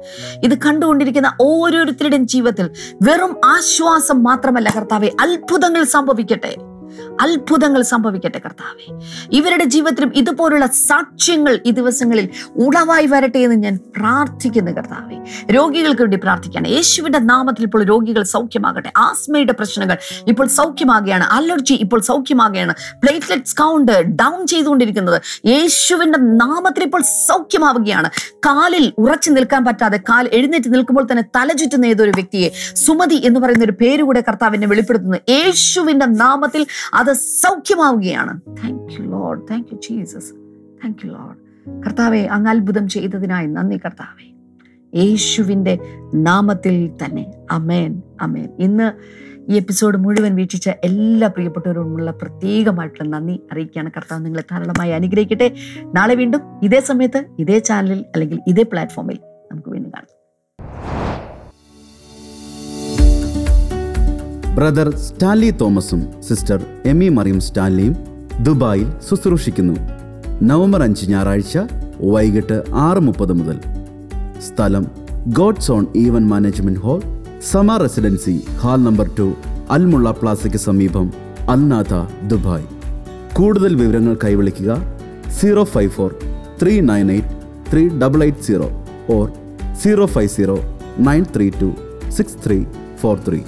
S1: ഇത് കണ്ടുകൊണ്ടിരിക്കുന്ന ഓരോരുത്തരുടെയും ജീവിതത്തിൽ വെറും ആശ്വാസം മാത്രമല്ല കർത്താവെ അത്ഭുതങ്ങൾ സംഭവിക്കട്ടെ. അത്ഭുതങ്ങൾ സംഭവിക്കട്ടെ കർത്താവെ. ഇവരുടെ ജീവിതത്തിലും ഇതുപോലുള്ള സാക്ഷ്യങ്ങൾ ഈ ദിവസങ്ങളിൽ ഉളവായി വരട്ടെ എന്ന് ഞാൻ പ്രാർത്ഥിക്കുന്നു കർത്താവെ. രോഗികൾക്ക് വേണ്ടി പ്രാർത്ഥിക്കുകയാണ്. യേശുവിന്റെ നാമത്തിൽ ഇപ്പോൾ രോഗികൾ സൗഖ്യമാകട്ടെ. ആസ്മയുടെ പ്രശ്നങ്ങൾ ഇപ്പോൾ സൗഖ്യമാകുകയാണ്. അലർജി ഇപ്പോൾ സൗഖ്യമാകുകയാണ്. പ്ലേറ്റ്ലെറ്റ്സ് കൗണ്ട് ഡൗൺ ചെയ്തുകൊണ്ടിരിക്കുന്നത്. യേശുവിന്റെ നാമത്തിൽ ഇപ്പോൾ സൗഖ്യമാവുകയാണ്. കാലിൽ ഉറച്ചു നിൽക്കാൻ പറ്റാതെ കാൽ എഴുന്നേറ്റ് നിൽക്കുമ്പോൾ തന്നെ തല ചുറ്റുന്ന ഏതൊരു വ്യക്തിയെ സുമതി എന്ന് പറയുന്ന ഒരു പേര് കൂടെ കർത്താവിനെ വെളിപ്പെടുത്തുന്നു. യേശുവിന്റെ നാമത്തിൽ അത് സൗഖ്യമാവുകയാണ്. Thank you Lord thank you Jesus thank you Lord കർത്താവെ അങ്ങ് അത്ഭുതം ചെയ്തതിനായി നന്ദി കർത്താവെ. യേശുവിന്റെ നാമത്തിൽ തന്നെ. അമേൻ അമേൻ ഇന്ന് ഈ എപ്പിസോഡ് മുഴുവൻ വീക്ഷിച്ച എല്ലാ പ്രിയപ്പെട്ടവരോടുമുള്ള പ്രത്യേകമായിട്ടുള്ള നന്ദി അറിയിക്കുകയാണ്. കർത്താവ് നിങ്ങളെ ധാരാളമായി അനുഗ്രഹിക്കട്ടെ. നാളെ വീണ്ടും ഇതേ സമയത്ത് ഇതേ ചാനലിൽ അല്ലെങ്കിൽ ഇതേ പ്ലാറ്റ്ഫോമിൽ നമുക്ക് വീണ്ടും കാണാം.
S5: ബ്രദർ സ്റ്റാലി തോമസും സിസ്റ്റർ എമി മറിയം സ്റ്റാൻലിയും ദുബായിൽ ശുശ്രൂഷിക്കുന്നു. നവംബർ അഞ്ച് ഞായറാഴ്ച വൈകിട്ട് ആറ് മുപ്പത് മുതൽ. സ്ഥലം God's own event management hall Sama residency hall number two Al Mulla പ്ലാസയ്ക്ക് സമീപം അൽനാഥ ദുബായ്. കൂടുതൽ വിവരങ്ങൾ കൈവിളിക്കുക zero five four three nine eight three double eight zero or zero five zero nine three two six three four three.